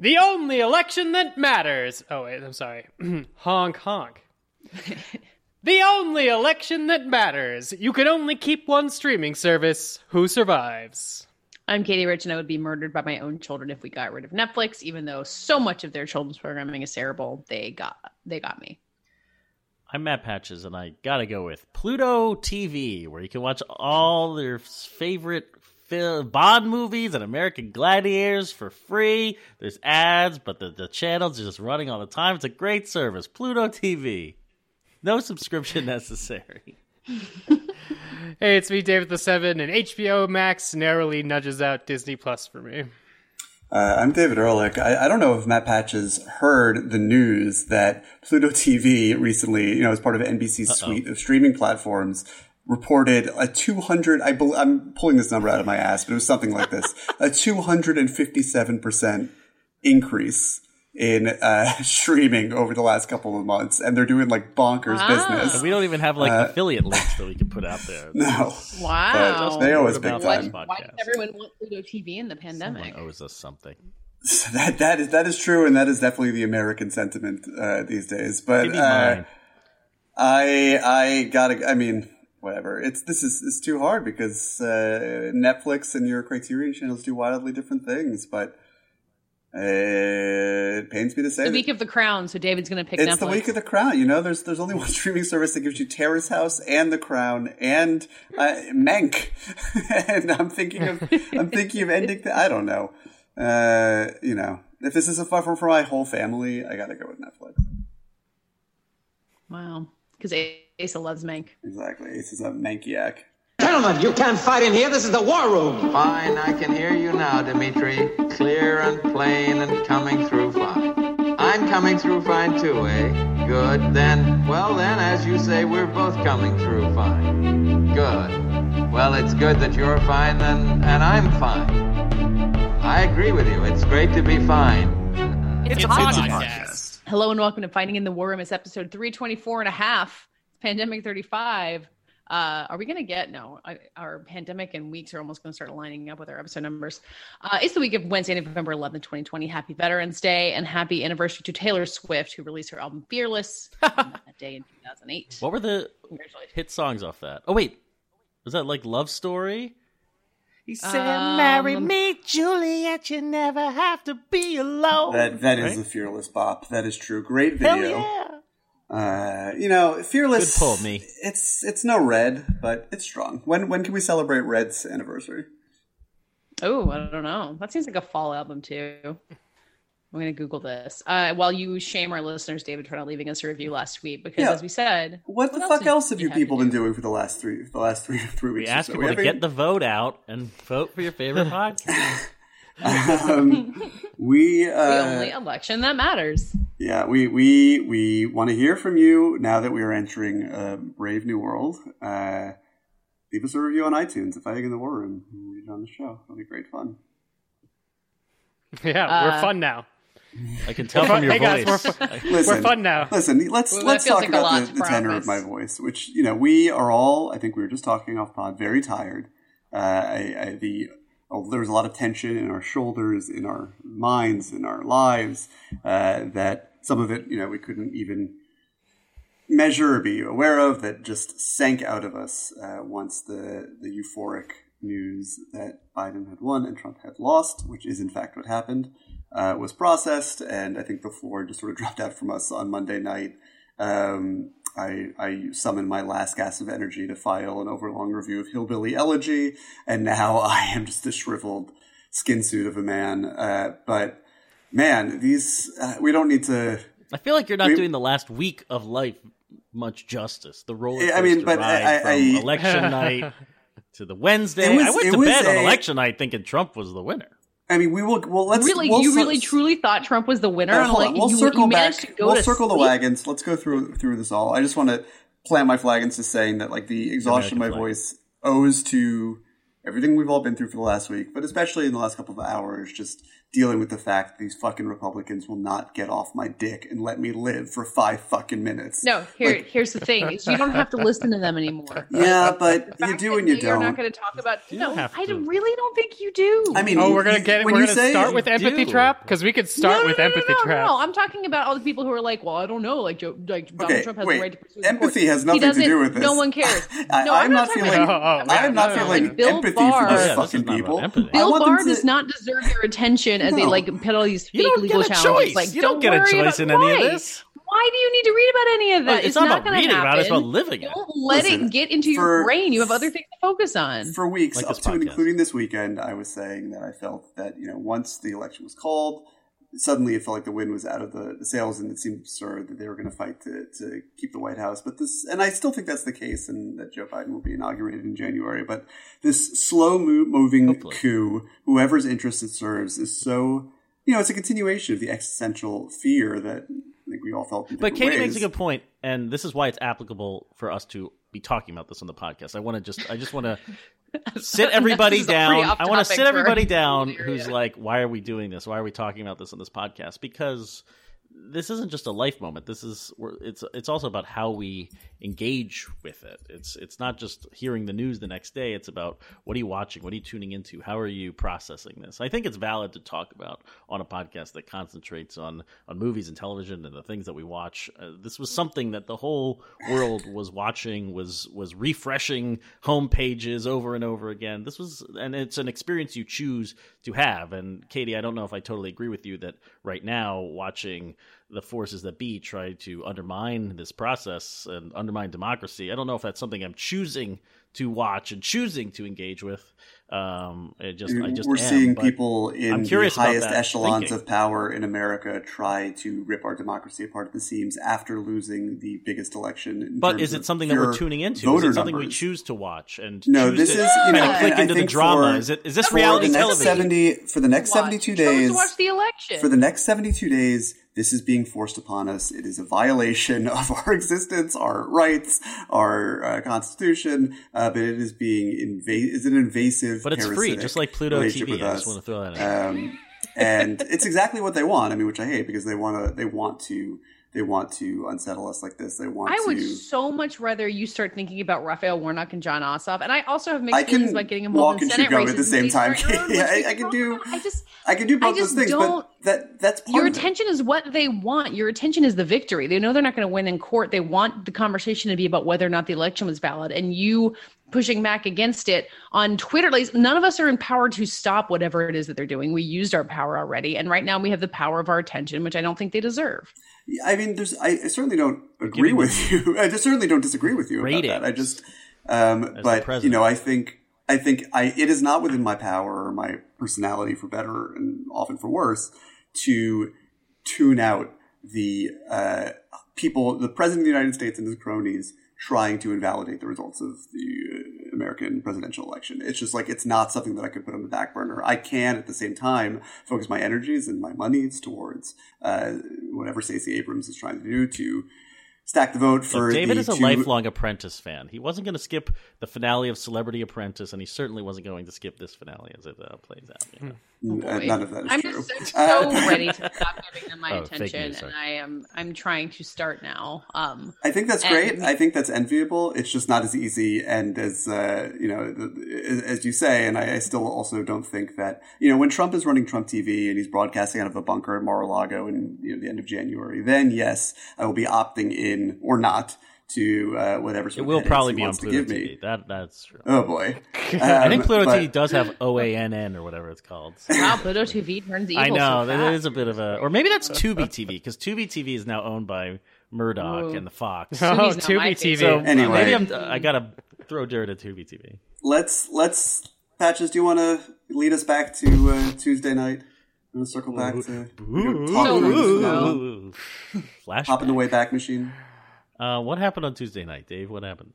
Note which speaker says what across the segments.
Speaker 1: The only election that matters. Oh, wait, I'm sorry. honk, honk. the only election that matters. You can only keep one streaming service. Who survives?
Speaker 2: I'm Katey Rich, and I would be murdered by my own children if we got rid of Netflix. Even though so much of their children's programming is terrible, they got they got me.
Speaker 3: I'm Matt Patches, and I gotta go with Pluto TV, where you can watch all their favorite Bond movies and American Gladiators for free. There's ads, but the, the channels are just running all the time. It's a great service. Pluto TV. No subscription necessary.
Speaker 1: hey, it's me, David the Seven, and HBO Max narrowly nudges out Disney Plus for me.
Speaker 4: Uh, I'm David Ehrlich. I, I, don't know if Matt Patches heard the news that Pluto TV recently, you know, as part of NBC's Uh-oh. suite of streaming platforms, reported a 200, I be, I'm pulling this number out of my ass, but it was something like this, a 257% increase in uh, streaming over the last couple of months, and they're doing like bonkers wow. business.
Speaker 3: And we don't even have like uh, affiliate links that we can put out there.
Speaker 4: No,
Speaker 2: wow,
Speaker 4: they always big time.
Speaker 2: Why, why does everyone want Pluto TV in the pandemic?
Speaker 3: Someone owes us something.
Speaker 4: So that that is that is true, and that is definitely the American sentiment uh, these days. But uh, I I gotta. I mean, whatever. It's this is it's too hard because uh, Netflix and your Criterion channels do wildly different things, but it pains me to say
Speaker 2: the week of the crown. So David's going to pick.
Speaker 4: It's
Speaker 2: Netflix.
Speaker 4: the week of the crown. You know, there's there's only one streaming service that gives you Terrace House and the Crown and uh, Mank, and I'm thinking of I'm thinking of ending. The, I don't know. Uh, you know, if this is a fun for my whole family, I got to go with Netflix.
Speaker 2: Wow, because Asa loves Mank.
Speaker 4: Exactly, Asa's a Mankiac.
Speaker 5: Gentlemen, you can't fight in here. This is the war room.
Speaker 6: Fine, I can hear you now, Dimitri. Clear and plain and coming through fine. I'm coming through fine too, eh? Good. Then, well then, as you say, we're both coming through fine. Good. Well, it's good that you're fine then, and I'm fine. I agree with you. It's great to be fine.
Speaker 2: It's, it's a podcast. podcast. Hello and welcome to Fighting in the War Room. It's episode 324 and a half. Pandemic 35. Uh, are we going to get no? Our pandemic and weeks are almost going to start lining up with our episode numbers. Uh, it's the week of Wednesday, November 11th, 2020. Happy Veterans Day and happy anniversary to Taylor Swift, who released her album Fearless that day in 2008.
Speaker 3: What were the hit songs off that? Oh wait, was that like Love Story?
Speaker 1: He said, um, "Marry me, Juliet. You never have to be alone."
Speaker 4: That that is right? the Fearless bop. That is true. Great video.
Speaker 1: Hell yeah.
Speaker 4: Uh, you know, fearless.
Speaker 3: Good pull, me.
Speaker 4: It's it's no red, but it's strong. When when can we celebrate Red's anniversary?
Speaker 2: Oh, I don't know. That seems like a fall album too. I'm going to Google this uh, while you shame our listeners, David, for not leaving us a review last week. Because yeah. as we said,
Speaker 4: what, what the fuck else have you people been doing for the last three the last three three weeks?
Speaker 3: We asked so. people we to get the vote out and vote for your favorite podcast.
Speaker 4: Um, we uh,
Speaker 2: the only election that matters.
Speaker 4: Yeah, we we we want to hear from you now that we are entering a brave new world. Uh, leave us a review on iTunes if I Fighting in the War Room. We'll read it on the show. It'll be great fun.
Speaker 1: Yeah, uh, we're fun now.
Speaker 3: I can tell from your
Speaker 1: hey
Speaker 3: voice.
Speaker 1: Guys, we're, fu- listen, we're fun now.
Speaker 4: Listen, let's well, let's talk like about the, the tenor of my voice, which you know we are all. I think we were just talking off pod, very tired. Uh, I, I, the there was a lot of tension in our shoulders, in our minds, in our lives. Uh, that some of it, you know, we couldn't even measure or be aware of that just sank out of us uh, once the, the euphoric news that Biden had won and Trump had lost, which is in fact what happened, uh, was processed. And I think the floor just sort of dropped out from us on Monday night. Um, I, I summoned my last gasp of energy to file an overlong review of Hillbilly Elegy, and now I am just a shriveled skin suit of a man. Uh, but man, these uh, we don't need to.
Speaker 3: I feel like you're not we, doing the last week of life much justice. The roller coaster I mean, but I, I, from election night to the Wednesday. Was, I went to bed a, on election night thinking Trump was the winner.
Speaker 4: I mean, we will. Well, let's
Speaker 2: really.
Speaker 4: We'll,
Speaker 2: you really truly thought Trump was the winner.
Speaker 4: Uh, like, we'll
Speaker 2: you,
Speaker 4: circle
Speaker 2: you
Speaker 4: back. we'll circle
Speaker 2: sleep?
Speaker 4: the wagons. Let's go through through this all. I just want to plant my flag into saying that like the exhaustion of my flag. voice owes to everything we've all been through for the last week, but especially in the last couple of hours, just dealing with the fact that these fucking Republicans will not get off my dick and let me live for five fucking minutes.
Speaker 2: No, here, like, here's the thing: is you don't have to listen to them anymore.
Speaker 4: Yeah, but you do and you don't.
Speaker 2: You're not going to talk about. You no, I really don't think you do.
Speaker 4: I mean,
Speaker 1: oh, we're gonna get. We're gonna start with empathy do. trap because we could start
Speaker 2: no,
Speaker 1: with
Speaker 2: no,
Speaker 1: empathy
Speaker 2: no,
Speaker 1: trap.
Speaker 2: No, I'm talking about all the people who are like, well, I don't know, like Joe, like Donald
Speaker 4: okay,
Speaker 2: Trump has
Speaker 4: wait.
Speaker 2: the right to pursue
Speaker 4: empathy has nothing to do with this.
Speaker 2: No one cares.
Speaker 4: I,
Speaker 2: no,
Speaker 4: I'm,
Speaker 2: not,
Speaker 4: not feeling. Oh, oh, I'm not oh, feeling empathy for these fucking people.
Speaker 2: Bill Barr does not deserve your attention as they like put all these fake legal challenges. Like,
Speaker 3: you don't, get a choice in any of this.
Speaker 2: Why do you need to read about any of that?
Speaker 3: it's,
Speaker 2: it's,
Speaker 3: not,
Speaker 2: not
Speaker 3: about reading
Speaker 2: happen.
Speaker 3: about it. It's about living it.
Speaker 2: Don't let
Speaker 4: Listen,
Speaker 2: it get into
Speaker 4: for,
Speaker 2: your brain. You have other things to focus on.
Speaker 4: For weeks
Speaker 3: like
Speaker 4: up to and including this weekend, I was saying that I felt that you know once the election was called, suddenly it felt like the wind was out of the, the sails, and it seemed absurd that they were going to fight to to keep the White House. But this, and I still think that's the case, and that Joe Biden will be inaugurated in January. But this slow moving Hopefully. coup, whoever's interest it serves, is so you know, it's a continuation of the existential fear that I think we all felt.
Speaker 3: but Katey
Speaker 4: ways.
Speaker 3: makes a good point, and this is why it's applicable for us to be talking about this on the podcast. I want to just, I just want to sit everybody down. I want to sit everybody down who's like, why are we doing this? Why are we talking about this on this podcast? Because this isn't just a life moment. This is it's it's also about how we engage with it. It's it's not just hearing the news the next day. It's about what are you watching? What are you tuning into? How are you processing this? I think it's valid to talk about on a podcast that concentrates on on movies and television and the things that we watch. Uh, this was something that the whole world was watching, was was refreshing home pages over and over again. This was and it's an experience you choose to have. And Katey, I don't know if I totally agree with you that right now watching the forces that be try to undermine this process and undermine democracy. I don't know if that's something I'm choosing to watch and choosing to engage with. Um, it just, I just
Speaker 4: we're
Speaker 3: am,
Speaker 4: seeing people in the highest echelons
Speaker 3: thinking.
Speaker 4: of power in America try to rip our democracy apart at the seams after losing the biggest election.
Speaker 3: but is it something that we're tuning into? Is it something
Speaker 4: numbers?
Speaker 3: we choose to watch and
Speaker 4: no? This
Speaker 3: to,
Speaker 4: is you know,
Speaker 3: click into the drama.
Speaker 4: For,
Speaker 3: is it is this reality
Speaker 4: the next
Speaker 3: television?
Speaker 4: Seventy for the next seventy two days.
Speaker 2: To watch the election
Speaker 4: for the next seventy two days. This is being forced upon us. It is a violation of our existence, our rights, our uh, constitution. Uh, but it is being invasive. Is an invasive,
Speaker 3: but it's free, just like Pluto TV. I just want to throw that in.
Speaker 4: Um, and it's exactly what they want. I mean, which I hate because they want to. They want to they want to unsettle us like this. They want. To.
Speaker 2: I
Speaker 4: to...
Speaker 2: would so much rather you start thinking about Raphael Warnock and Jon Ossoff, and I also have mixed feelings about getting involved in Senate races
Speaker 4: at the same time. yeah, I, I, can do. I just. I can do both those things, but that that's
Speaker 2: your attention is what they want. Your attention is the victory. They know they're not going to win in court. They want the conversation to be about whether or not the election was valid, and you pushing back against it on Twitter. Like none of us are empowered to stop whatever it is that they're doing. We used our power already, and right now we have the power of our attention, which I don't think they deserve.
Speaker 4: I mean, there's. I, I certainly don't agree with you. I just certainly don't disagree with you
Speaker 3: Ratings.
Speaker 4: about that. I just, um, but you know, I think, I think, I it is not within my power or my personality, for better and often for worse, to tune out the uh, people, the president of the United States and his cronies trying to invalidate the results of the American presidential election. It's just like it's not something that I could put on the back burner. I can at the same time focus my energies and my monies towards uh, whatever Stacey Abrams is trying to do to stack the vote for
Speaker 3: Look, David
Speaker 4: the
Speaker 3: is a
Speaker 4: two...
Speaker 3: lifelong Apprentice fan. He wasn't going to skip the finale of Celebrity Apprentice, and he certainly wasn't going to skip this finale as it uh, plays out. You know?
Speaker 4: Oh, None of that is
Speaker 2: I'm
Speaker 4: true.
Speaker 2: just so ready to stop giving them my
Speaker 3: Oh,
Speaker 2: attention,
Speaker 3: news, sorry.
Speaker 2: and I am I'm trying to start now. Um,
Speaker 4: I think that's
Speaker 2: And-
Speaker 4: great. I think that's enviable. It's just not as easy and as uh, you know, as you say. And I, I still also don't think that you know when Trump is running Trump TV and he's broadcasting out of a bunker at Mar-a-Lago in you know, the end of January, then yes, I will be opting in or not to uh, whatever. Sort
Speaker 3: It will
Speaker 4: headaches
Speaker 3: probably
Speaker 4: he
Speaker 3: be on Pluto
Speaker 4: give me.
Speaker 3: TV. That that's true.
Speaker 4: Oh boy,
Speaker 3: I think
Speaker 4: Um,
Speaker 3: Pluto
Speaker 4: but-
Speaker 3: TV does have OANN or whatever it's called.
Speaker 2: wow, Pluto TV turns evil.
Speaker 3: I know
Speaker 2: so
Speaker 3: that
Speaker 2: fast.
Speaker 3: is a bit of a, or maybe that's Tubi TV because Tubi TV is now owned by Murdoch
Speaker 2: Ooh.
Speaker 3: and the Fox.
Speaker 1: Oh,
Speaker 2: Tubi's not
Speaker 1: Tubi TV.
Speaker 3: So
Speaker 4: Anyway.
Speaker 3: maybe I'm, I gotta throw dirt at Tubi TV.
Speaker 4: let's let's patches. Do you want to lead us back to uh, Tuesday night? i Want to circle back to we go talk
Speaker 2: So
Speaker 4: through this
Speaker 2: long
Speaker 4: now.
Speaker 2: ago.
Speaker 3: Flashback.
Speaker 4: hop in the way back machine.
Speaker 3: Uh, what happened on Tuesday night, Dave? What happened?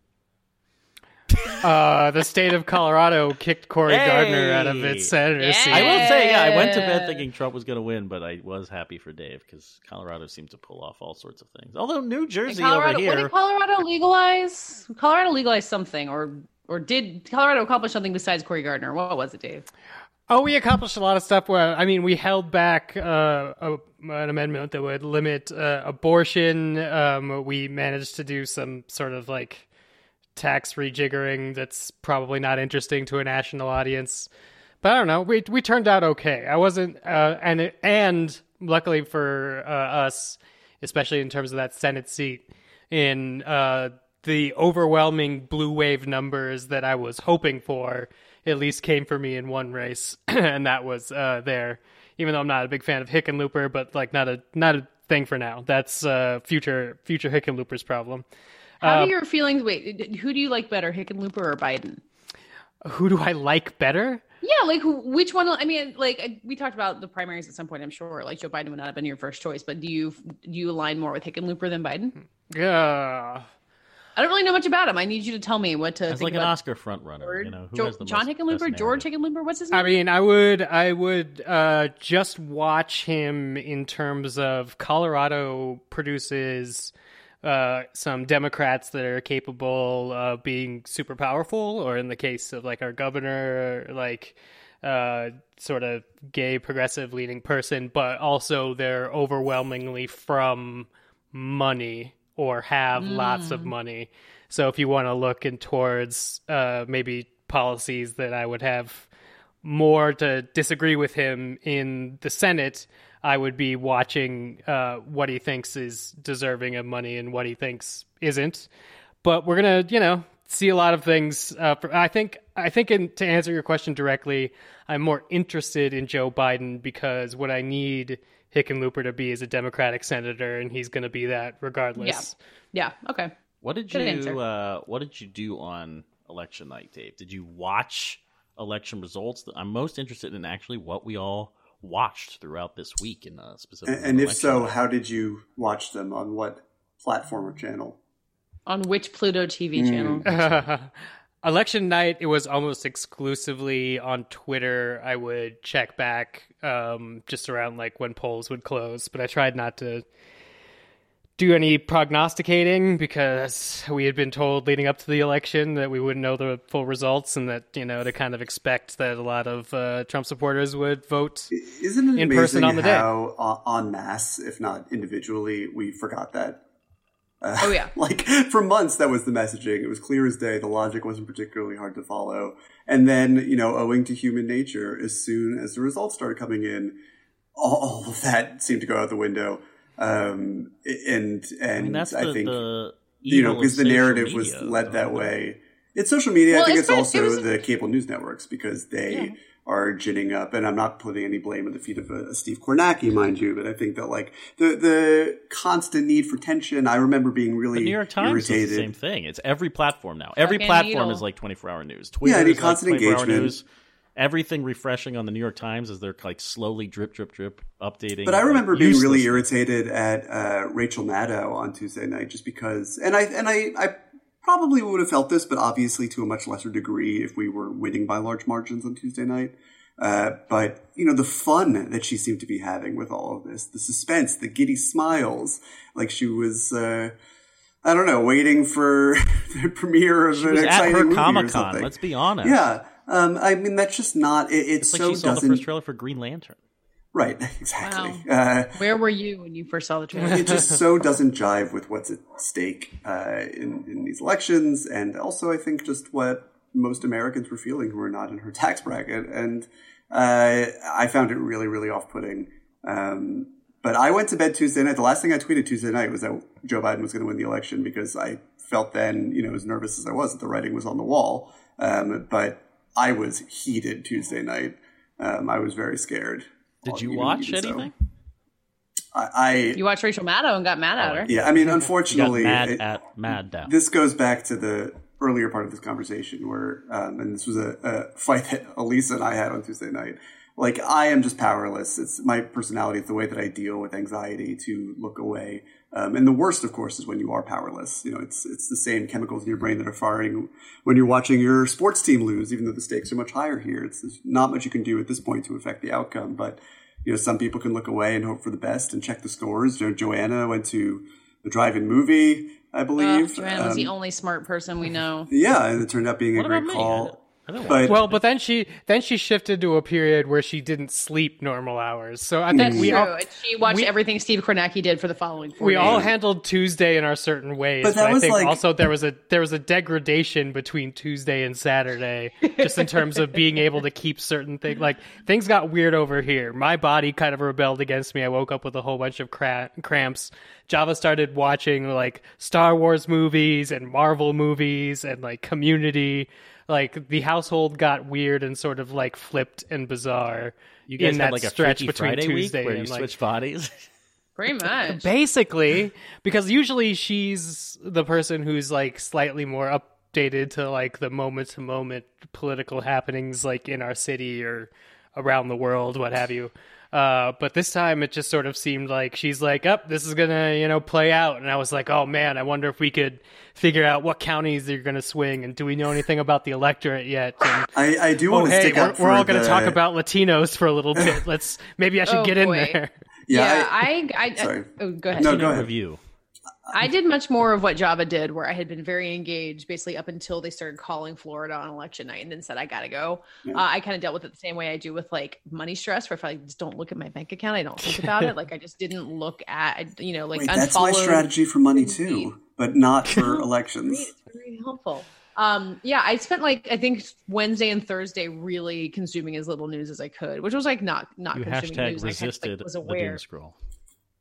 Speaker 1: Uh, the state of Colorado kicked Cory
Speaker 3: Hey!
Speaker 1: Gardner out of its senator
Speaker 2: Yeah.
Speaker 1: seat.
Speaker 3: I will say, yeah, I went to bed thinking Trump was going to win, but I was happy for Dave because Colorado seemed to pull off all sorts of things. Although New
Speaker 2: In
Speaker 3: Jersey
Speaker 2: Colorado,
Speaker 3: over
Speaker 2: what
Speaker 3: here,
Speaker 2: did Colorado legalize? Colorado legalized something, or or did Colorado accomplish something besides Cory Gardner? What was it, Dave?
Speaker 1: Oh, we accomplished a lot of stuff. Where I mean, we held back uh, a, an amendment that would limit uh, abortion. Um, we managed to do some sort of like tax rejiggering that's probably not interesting to a national audience. But I don't know. We we turned out okay. I wasn't, uh, and and luckily for uh, us, especially in terms of that Senate seat, in uh, the overwhelming blue wave numbers that I was hoping for at least came for me in one race, and that was uh, there. Even though I'm not a big fan of Hickenlooper, but like not a not a thing for now. That's uh, future future Hickenlooper's problem.
Speaker 2: How uh, do your feelings? Wait, who do you like better, Hickenlooper or Biden?
Speaker 1: Who do I like better?
Speaker 2: Yeah, like which one? I mean, like we talked about the primaries at some point. I'm sure, like Joe Biden would not have been your first choice, but do you do you align more with Hickenlooper than Biden?
Speaker 1: Yeah,
Speaker 2: I don't really know much about him. I need you to tell me what to.
Speaker 3: It's like an Oscar front runner. You know,
Speaker 2: jo- John Hickenlooper, George Hickenlooper. What's his name?
Speaker 1: I mean, I would, I would uh, just watch him in terms of Colorado produces uh, some Democrats that are capable of being super powerful, or in the case of like our governor, like uh, sort of gay progressive leading person, but also they're overwhelmingly from money or have mm. lots of mm. money. So if you want to look in towards uh, maybe policies that I would have more to disagree with him in the Senate, I would be watching uh, what he thinks is deserving of money and what he thinks isn't. But we're gonna, you know, see a lot of things. Uh, for, I think, I think, in, to answer your question directly, I'm more interested in Joe Biden because what I need Hickenlooper to be as a Democratic senator, and he's going to be that regardless.
Speaker 2: Yeah. Yeah. Okay.
Speaker 3: What did Good you uh, What did you do on election night, Dave? Did you watch election results? I'm most interested in actually what we all watched throughout this week in uh, specific.
Speaker 4: And, and if so, night. how did you watch them on what platform or channel?
Speaker 2: On which Pluto TV mm. channel?
Speaker 1: election night it was almost exclusively on twitter i would check back um, just around like when polls would close but i tried not to do any prognosticating because we had been told leading up to the election that we wouldn't know the full results and that you know to kind of expect that a lot of uh, trump supporters would vote
Speaker 4: isn't it in person on the how, day en masse if not individually we forgot that
Speaker 2: uh, oh yeah.
Speaker 4: like for months that was the messaging. It was clear as day. The logic wasn't particularly hard to follow. And then, you know, owing to human nature, as soon as the results started coming in, all, all of that seemed to go out the window. Um, and and I, mean, the, I think you know because the narrative was led that way. It's social media. Well, I think it's, also it was, the cable news networks because they yeah are ginning up. And I'm not putting any blame at the feet of a, a Steve Kornacki, mind you, but I think that like the the constant need for tension. I remember being really the New York Times irritated.
Speaker 3: Is the same thing. It's every platform now. Every platform is like 24 hour news. Twitter yeah, is constant like engagement. News. Everything refreshing on the New York Times as they're like slowly drip, drip, drip updating.
Speaker 4: But I remember like, being really irritated at uh, Rachel Maddow on Tuesday night just because, and I and I, I probably would have felt this, but obviously to a much lesser degree if we were winning by large margins on Tuesday night. Uh, but you know the fun that she seemed to be having with all of this, the suspense, the giddy smiles, like she was. Uh, I don't know, waiting for the premiere of she an exciting at her Comic Con.
Speaker 3: Let's be honest.
Speaker 4: Yeah, um, I mean that's just not. It, it's,
Speaker 3: it's
Speaker 4: so
Speaker 3: like she saw
Speaker 4: doesn't.
Speaker 3: the first trailer for Green Lantern.
Speaker 4: Right, exactly. Wow.
Speaker 2: Uh, Where were you when you first saw the trailer?
Speaker 4: it just so doesn't jive with what's at stake uh, in, in these elections, and also I think just what most Americans were feeling who were not in her tax bracket, and uh, I found it really, really off-putting. Um, but I went to bed Tuesday night. The last thing I tweeted Tuesday night was that Joe Biden was going to win the election because I felt then, you know, as nervous as I was that the writing was on the wall. Um, but I was heated Tuesday night. Um, I was very scared.
Speaker 3: Did you watch even anything? So.
Speaker 4: I, I,
Speaker 2: you watched Rachel Maddow and got mad at her.
Speaker 4: Yeah, I mean, unfortunately,
Speaker 3: mad it, at Mad Dow.
Speaker 4: This goes back to the earlier part of this conversation where, um, and this was a, a, fight that Elisa and I had on Tuesday night. Like I am just powerless. It's my personality. It's the way that I deal with anxiety to look away. Um, and the worst, of course, is when you are powerless. You know, it's it's the same chemicals in your brain that are firing when you're watching your sports team lose, even though the stakes are much higher here. It's there's not much you can do at this point to affect the outcome. But you know, some people can look away and hope for the best and check the scores. You know, Joanna went to the drive-in movie. I believe
Speaker 2: uh, Joanne um, was the um, only smart person we know.
Speaker 4: Yeah, and it turned out being what a great call.
Speaker 1: But, well, but then she then she shifted to a period where she didn't sleep normal hours. So I think we
Speaker 2: true.
Speaker 1: all
Speaker 2: she watched we, everything Steve Kornacki did for the following.
Speaker 1: we days. all handled Tuesday in our certain ways, but, but I think like... also there was a there was a degradation between Tuesday and Saturday, just in terms of being able to keep certain things. Like things got weird over here. My body kind of rebelled against me. I woke up with a whole bunch of cra- cramps. Java started watching like Star Wars movies and Marvel movies and like Community like the household got weird and sort of like flipped and bizarre.
Speaker 3: You guys
Speaker 1: in
Speaker 3: had
Speaker 1: that
Speaker 3: like a
Speaker 1: stretch
Speaker 3: between
Speaker 1: Friday
Speaker 3: Tuesday
Speaker 1: where
Speaker 3: you
Speaker 1: like,
Speaker 3: switch bodies.
Speaker 2: Pretty much.
Speaker 1: Basically, because usually she's the person who's like slightly more updated to like the moment to moment political happenings like in our city or around the world, what have you. Uh, but this time it just sort of seemed like she's like, up, oh, this is gonna, you know, play out. And I was like, oh man, I wonder if we could figure out what counties they're gonna swing, and do we know anything about the electorate yet? And,
Speaker 4: I, I do
Speaker 1: oh,
Speaker 4: want to
Speaker 1: hey,
Speaker 4: stick
Speaker 1: we're,
Speaker 4: up
Speaker 1: we're all
Speaker 4: the...
Speaker 1: gonna talk about Latinos for a little bit. Let's maybe I should
Speaker 2: oh,
Speaker 1: get
Speaker 2: boy.
Speaker 1: in there.
Speaker 2: Yeah, yeah I, I, I, Sorry. oh, go ahead.
Speaker 4: No, go ahead.
Speaker 3: Review.
Speaker 2: I did much more of what Java did, where I had been very engaged basically up until they started calling Florida on election night and then said, I gotta go. Yeah. Uh, I kind of dealt with it the same way I do with like money stress, where if I just don't look at my bank account, I don't think about it. Like I just didn't look at, you know, like
Speaker 4: Wait, that's my strategy for money too, but not for elections.
Speaker 2: It's very helpful. Um, yeah, I spent like I think Wednesday and Thursday really consuming as little news as I could, which was like not not
Speaker 3: you
Speaker 2: consuming
Speaker 3: hashtag
Speaker 2: news.
Speaker 3: resisted
Speaker 2: I kind of, like, was aware.
Speaker 3: the doom scroll.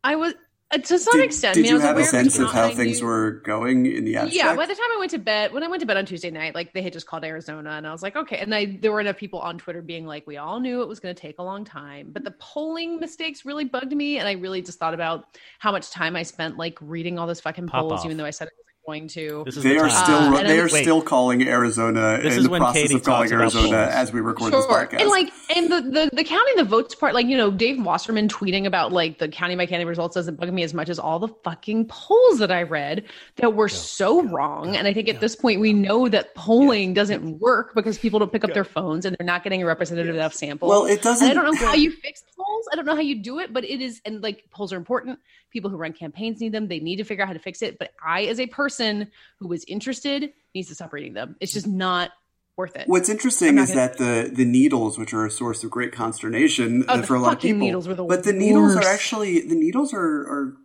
Speaker 2: I was Uh, to some
Speaker 4: did,
Speaker 2: extent.
Speaker 4: Did
Speaker 2: I mean,
Speaker 4: you have a sense
Speaker 2: of
Speaker 4: how things were going in the abstract?
Speaker 2: Yeah, by the time I went to bed, when I went to bed on Tuesday night, like they had just called Arizona, and I was like, okay. And I there were enough people on Twitter being like, we all knew it was going to take a long time, but the polling mistakes really bugged me, and I really just thought about how much time I spent like reading all those fucking
Speaker 3: Pop
Speaker 2: polls,
Speaker 3: off.
Speaker 2: even though I said it going to.
Speaker 4: they are still uh, they are still calling Arizona
Speaker 3: this
Speaker 4: in
Speaker 3: is
Speaker 4: the
Speaker 3: when
Speaker 4: process
Speaker 3: Katey
Speaker 4: of calling Arizona
Speaker 3: polls.
Speaker 4: as we record
Speaker 2: sure.
Speaker 4: this podcast.
Speaker 2: And like and the, the the counting the votes part, like you know, Dave Wasserman tweeting about like the county by county results doesn't bug me as much as all the fucking polls that I read that were so wrong. And I think at this point we know that polling doesn't work because people don't pick up their phones and they're not getting a representative enough sample.
Speaker 4: Well, it doesn't.
Speaker 2: And I don't know how you fix polls. I don't know how you do it, but it is and like polls are important. People who run campaigns need them. They need to figure out how to fix it. But I, as a person who was interested, needs to stop reading them. It's just not worth it.
Speaker 4: What's interesting is gonna... that the the needles, which are a source of great consternation
Speaker 2: oh,
Speaker 4: for a lot of people,
Speaker 2: needles were the
Speaker 4: but the
Speaker 2: worst.
Speaker 4: needles are actually the needles are are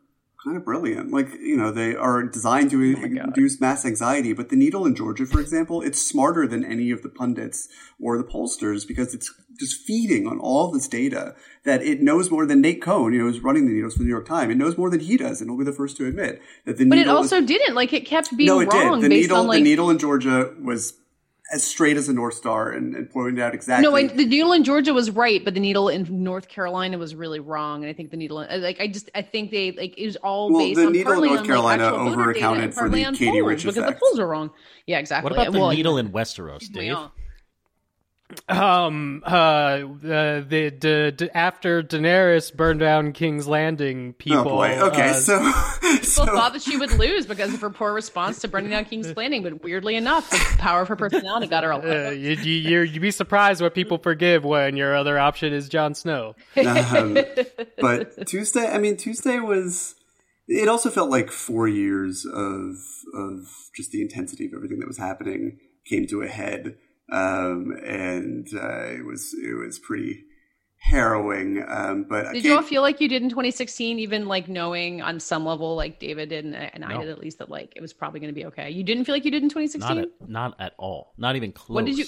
Speaker 4: kind of brilliant. Like you know, they are designed to oh induce mass anxiety. But the needle in Georgia, for example, it's smarter than any of the pundits or the pollsters because it's just feeding on all this data that it knows more than Nate Cohn, you know, who's running the needles for the New York Times. It knows more than he does, and he'll be the first to admit that the.
Speaker 2: But it also
Speaker 4: is,
Speaker 2: didn't. Like it kept being
Speaker 4: no, it
Speaker 2: wrong
Speaker 4: did. The
Speaker 2: based
Speaker 4: needle,
Speaker 2: on like
Speaker 4: the needle in Georgia was as straight as a North Star and, and pointed out exactly.
Speaker 2: No, I, the needle in Georgia was right, but the needle in North Carolina was really wrong. And I think the needle, in, like, I just, I think they, like, it was all
Speaker 4: well,
Speaker 2: based
Speaker 4: the
Speaker 2: on
Speaker 4: needle in North
Speaker 2: on,
Speaker 4: Carolina
Speaker 2: like,
Speaker 4: over accounted for the Katey Rich
Speaker 2: because
Speaker 4: effect.
Speaker 2: the polls are wrong. Yeah, exactly.
Speaker 3: What about the
Speaker 2: well,
Speaker 3: needle in Westeros, Dave?
Speaker 1: Um, uh, the, the, the, the, after Daenerys burned down King's Landing, people.
Speaker 4: Oh boy. Okay,
Speaker 1: uh,
Speaker 4: so
Speaker 2: people
Speaker 4: so,
Speaker 2: thought that she would lose because of her poor response to burning down King's Landing, but weirdly enough, the power of her personality got her.
Speaker 1: Uh, you, you, you'd be surprised what people forgive when your other option is Jon Snow.
Speaker 4: Um, but Tuesday, I mean, Tuesday was. It also felt like four years of of just the intensity of everything that was happening came to a head um, and uh, it was it was pretty harrowing. Um, but
Speaker 2: did you all feel like you did in 2016, even like knowing on some level, like David did and, and I did at least, that like it was probably going to be okay. You didn't feel like you did in 2016.
Speaker 3: Not at, not at all. Not even close.
Speaker 2: What did you?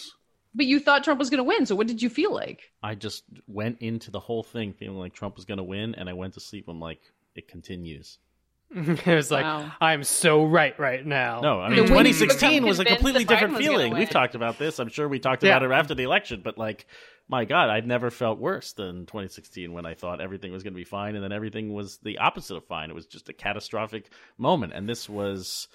Speaker 2: But you thought Trump was going to win. So what did you feel like?
Speaker 3: I just went into the whole thing feeling like Trump was going to win, and I went to sleep. I'm like, it continues.
Speaker 1: it was like wow. I'm so right right now.
Speaker 3: No, I mean 2016 was a completely different feeling. We've talked about this. I'm sure we talked yeah. about it after the election, but like my god, I'd never felt worse than 2016 when I thought everything was going to be fine and then everything was the opposite of fine. It was just a catastrophic moment and this was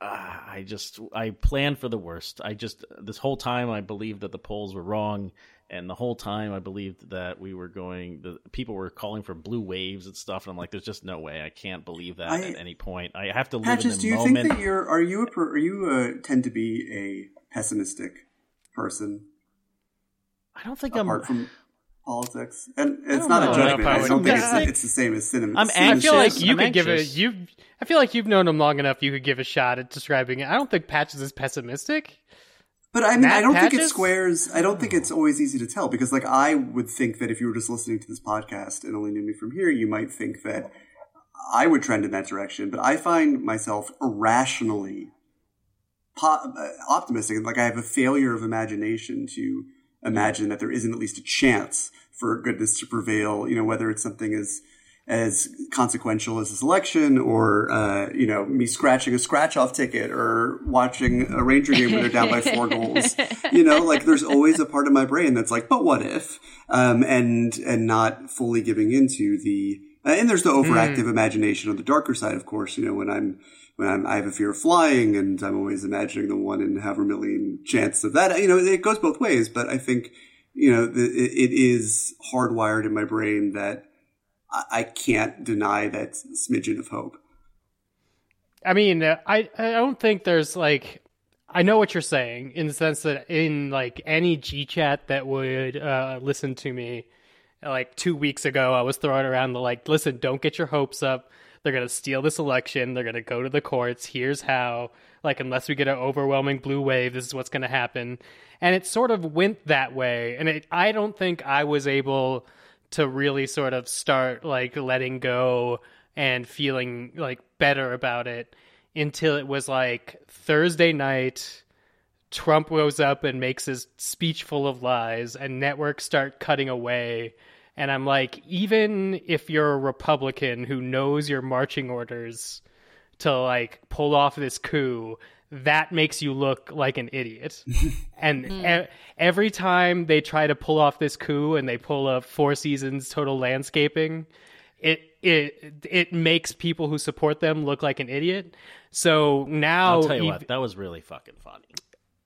Speaker 3: uh, I just I planned for the worst. I just this whole time I believed that the polls were wrong and the whole time I believed that we were going. The people were calling for blue waves and stuff, and I'm like, "There's just no way. I can't believe that I, at any point. I have to live
Speaker 4: Patches,
Speaker 3: in the
Speaker 4: do you
Speaker 3: moment."
Speaker 4: think that you're? Are you a? Are you uh, tend to be a pessimistic person?
Speaker 3: I don't think
Speaker 4: apart
Speaker 3: I'm.
Speaker 4: Apart from politics, and it's not know. a judgment. I, I don't think it's, it's, the same as cinema.
Speaker 3: I'm anxious.
Speaker 1: I feel like you
Speaker 3: I'm
Speaker 1: could
Speaker 3: anxious.
Speaker 1: give it. You, I feel like you've known him long enough. You could give a shot at describing it. I don't think Patches is pessimistic.
Speaker 4: But I mean, Matt I don't Patches? think it squares. I don't think it's always easy to tell because, like, I would think that if you were just listening to this podcast and only knew me from here, you might think that I would trend in that direction. But I find myself irrationally po- uh, optimistic. Like, I have a failure of imagination to imagine that there isn't at least a chance for goodness to prevail. You know, whether it's something as as consequential as this election or, uh, you know, me scratching a scratch off ticket or watching a Ranger game where they're down by four goals. You know, like there's always a part of my brain that's like, but what if? Um, and, and not fully giving into the, uh, and there's the overactive mm. imagination on the darker side, of course, you know, when I'm, when I'm, I have a fear of flying and I'm always imagining the one in however million chance of that. You know, it goes both ways, but I think, you know, the, it is hardwired in my brain that I can't deny that smidgen of hope.
Speaker 1: I mean, uh, I I don't think there's like I know what you're saying in the sense that in like any G chat that would uh, listen to me, like two weeks ago, I was throwing around the like, listen, don't get your hopes up. They're gonna steal this election. They're gonna go to the courts. Here's how. Like, unless we get an overwhelming blue wave, this is what's gonna happen. And it sort of went that way. And it, I don't think I was able to really sort of start like letting go and feeling like better about it until it was like Thursday night. Trump goes up and makes his speech full of lies, and networks start cutting away. And I'm like, even if you're a Republican who knows your marching orders to like pull off this coup, that makes you look like an idiot. and mm. e- every time they try to pull off this coup and they pull a Four Seasons total landscaping, it it it makes people who support them look like an idiot. So now,
Speaker 3: I'll tell you what, that was really fucking funny.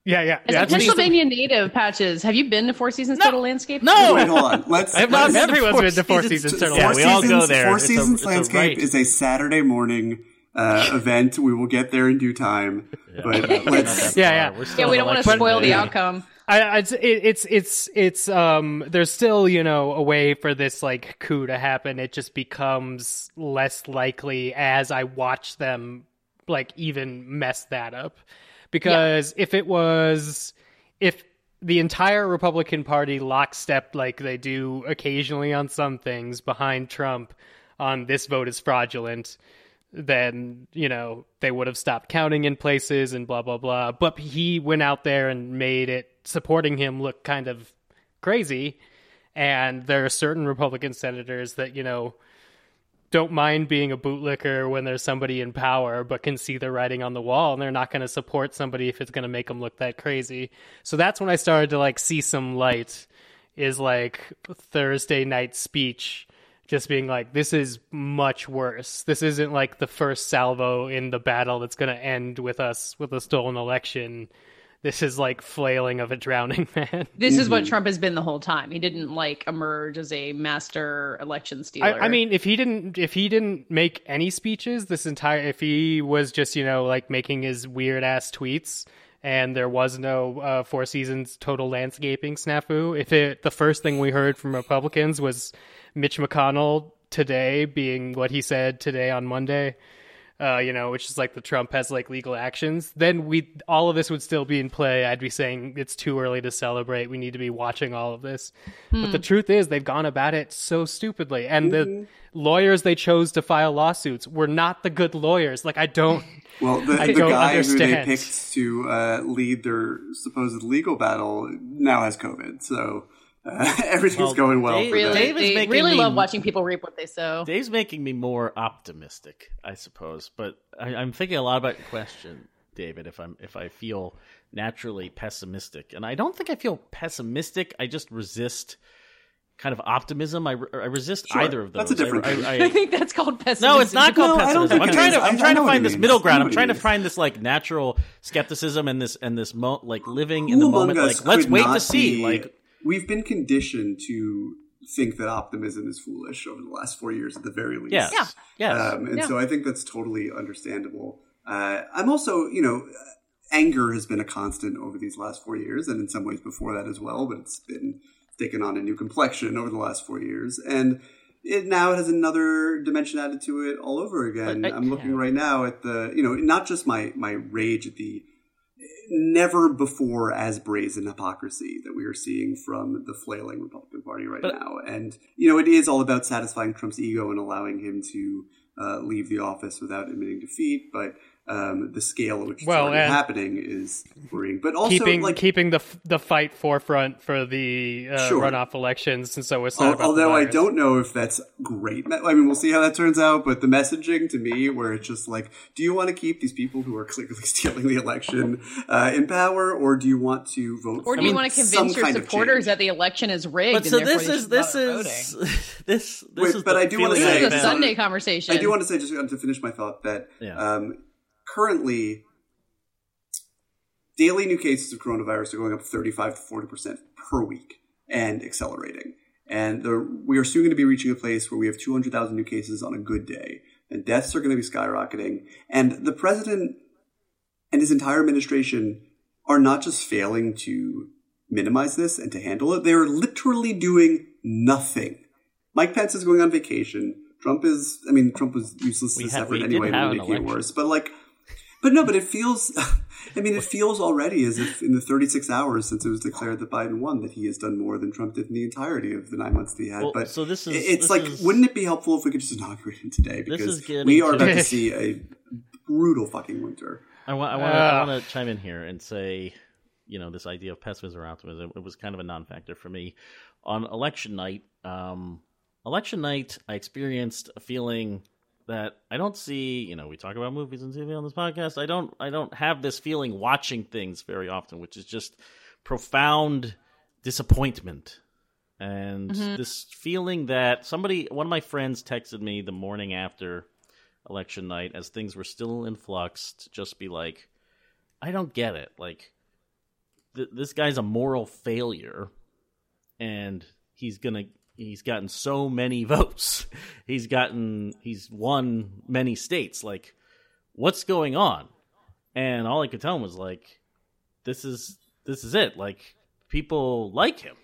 Speaker 1: Yeah, yeah.
Speaker 2: As
Speaker 1: yeah,
Speaker 2: a Pennsylvania native, Patches, have you been to Four Seasons
Speaker 1: no,
Speaker 2: Total Landscape?
Speaker 1: No,
Speaker 4: wait, hold on. Let's.
Speaker 1: I have not. Everyone's been to Four Seasons, seasons Total
Speaker 3: yeah,
Speaker 1: Landscape.
Speaker 3: we all go there.
Speaker 4: Four
Speaker 3: it's
Speaker 4: Seasons
Speaker 3: a,
Speaker 4: Landscape
Speaker 3: right.
Speaker 4: is a Saturday morning uh, event. We will get there in due time.
Speaker 3: Yeah,
Speaker 4: but let's.
Speaker 1: Yeah, yeah.
Speaker 2: Yeah, we don't want to spoil the outcome.
Speaker 1: I, I, it's, it's it's it's um there's still you know a way for this like coup to happen it just becomes less likely as i watch them like even mess that up because yeah. if it was if the entire republican party lockstep like they do occasionally on some things behind trump on this vote is fraudulent then you know they would have stopped counting in places and blah blah blah. But he went out there and made it supporting him look kind of crazy. And there are certain republican senators that you know don't mind being a bootlicker when there's somebody in power but can see the writing on the wall and they're not going to support somebody if it's going to make them look that crazy. So that's when i started to like see some light is like thursday night speech just being like, this is much worse. This isn't like the first salvo in the battle that's going to end with us with a stolen election. This is like flailing of a drowning man.
Speaker 2: This is what mm-hmm. Trump has been the whole time. He didn't like emerge as a master election stealer.
Speaker 1: I, I mean, if he didn't, if he didn't make any speeches this entire, if he was just you know like making his weird ass tweets, and there was no uh, Four Seasons total landscaping snafu. If it the first thing we heard from Republicans was Mitch McConnell today being what he said today on Monday, uh, you know, which is like the Trump has like legal actions, then we all of this would still be in play. I'd be saying it's too early to celebrate. We need to be watching all of this. Hmm. But the truth is, they've gone about it so stupidly, and mm-hmm. the lawyers they chose to file lawsuits were not the good lawyers. Like I don't.
Speaker 4: Well, the, the guy understand. who they picked to uh, lead their supposed legal battle now has COVID, so uh, everything's well, going well.
Speaker 2: Dave, really, Dave is making really me, love watching people reap what they sow.
Speaker 3: Dave's making me more optimistic, I suppose. But I, am thinking a lot about your question, David. If I'm if I feel naturally pessimistic, and I don't think I feel pessimistic. I just resist kind of optimism. I, I resist sure. either of those.
Speaker 4: That's a different.
Speaker 2: I, I, I, think that's called pessimism.
Speaker 3: No, it's not called no, pessimism. I'm trying to I'm trying to find this middle ground. I'm trying to find this like natural skepticism and this and this mo- like living in the moment. Like let's wait to see.
Speaker 4: Be,
Speaker 3: like
Speaker 4: we've been conditioned to think that optimism is foolish over the last four years at the very least.
Speaker 3: Yes. Yeah. Yes.
Speaker 4: Um, and
Speaker 2: yeah.
Speaker 4: so I think that's totally understandable. Uh, I'm also, you know, anger has been a constant over these last four years, and in some ways before that as well. But it's been taken on a new complexion over the last four years, and it now it has another dimension added to it all over again. I, am looking yeah. right now at the, you know, not just my my rage at the never before as brazen hypocrisy that we are seeing from the flailing Republican Party right but, now, and you know, it is all about satisfying Trump's ego and allowing him to uh, leave the office without admitting defeat, but um, the scale at which it's well, happening is worrying. But also
Speaker 1: keeping
Speaker 4: like,
Speaker 1: keeping the the fight forefront for the uh, sure. runoff elections, and so it's not.
Speaker 4: although I don't know if that's great. I mean, we'll see how that turns out. But the messaging to me, where it's just like, do you want to keep these people who are clearly stealing the election uh, in power, or do you want to vote?
Speaker 2: Or do you I mean, want to convince your supporters that the election is rigged?
Speaker 3: But so this is this is this this
Speaker 4: Wait,
Speaker 3: is.
Speaker 4: But I do want to say
Speaker 2: this is a Sunday conversation.
Speaker 4: I do want to say just to finish my thought that. Yeah. Um, currently daily new cases of coronavirus are going up 35 to 40% per week and accelerating. And the, we are soon going to be reaching a place where we have 200,000 new cases on a good day, and deaths are going to be skyrocketing. And the president and his entire administration are not just failing to minimize this and to handle it, they are literally doing nothing. Mike Pence is going on vacation. Trump is, I mean, Trump was useless this effort anyway to make it worse. But like, but no, but it feels. I mean, it feels already as if in the 36 hours since it was declared that Biden won, that he has done more than Trump did in the entirety of the nine months that he had. Well, but so this is. It's this like, is, wouldn't it be helpful if we could just inaugurate him today? Because we are about to see a brutal fucking winter.
Speaker 3: I want. I want. Uh, I want to chime in here and say, you know, this idea of pessimism or optimism. It was kind of a non-factor for me on election night. Um, election night, I experienced a feeling that I don't see, you know, we talk about movies and TV on this podcast. I don't I don't have this feeling watching things very often, which is just profound disappointment. And mm-hmm. this feeling that somebody one of my friends texted me the morning after election night as things were still in flux to just be like I don't get it. Like th- this guy's a moral failure and he's going to he's gotten so many votes. He's gotten he's won many states. Like, what's going on? And all I could tell him was like, this is this is it. Like, people like him.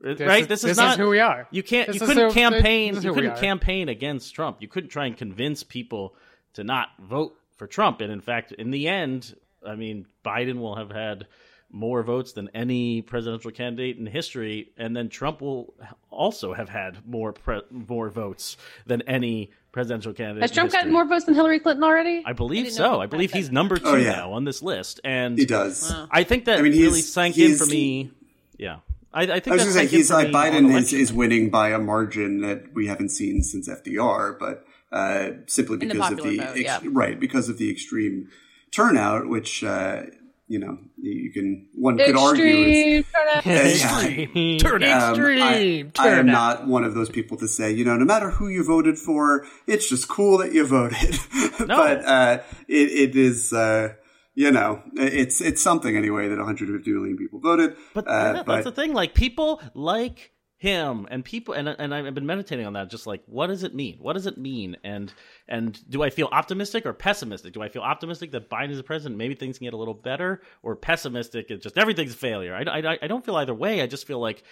Speaker 3: This right? Is,
Speaker 1: this,
Speaker 3: is
Speaker 1: this
Speaker 3: not
Speaker 1: is who we are.
Speaker 3: You can't. This you couldn't who, campaign. You couldn't campaign against Trump. You couldn't try and convince people to not vote for Trump. And in fact, in the end, I mean, Biden will have had more votes than any presidential candidate in history, and then Trump will also have had more pre- more votes than any presidential candidate.
Speaker 2: Has Trump gotten more votes than Hillary Clinton already?
Speaker 3: I believe I so. I believe he's number two oh, yeah. now on this list, and
Speaker 4: he does.
Speaker 3: Wow. I think that I mean, really sank in for me. Yeah. I, I think I
Speaker 4: was going to say he's like Biden is, is winning by a margin that we haven't seen since FDR, but uh, simply because the of the vote, ex- yeah. right because of the extreme turnout, which uh, you know, you can one could argue
Speaker 2: turnout.
Speaker 1: extreme, turnout. extreme
Speaker 4: um, I, I, am not one of those people to say, you know, no matter who you voted for, it's just cool that you voted. No. but uh, it, it is, uh, you know, it's it's something anyway that 150 million people voted.
Speaker 3: But, uh, that's but, the thing, like people like him and people and and I've been meditating on that just like what does it mean? What does it mean? And and do I feel optimistic or pessimistic? Do I feel optimistic that Biden is the president? Maybe things can get a little better or pessimistic it's just everything's a failure. I, I, I don't feel either way. I just feel like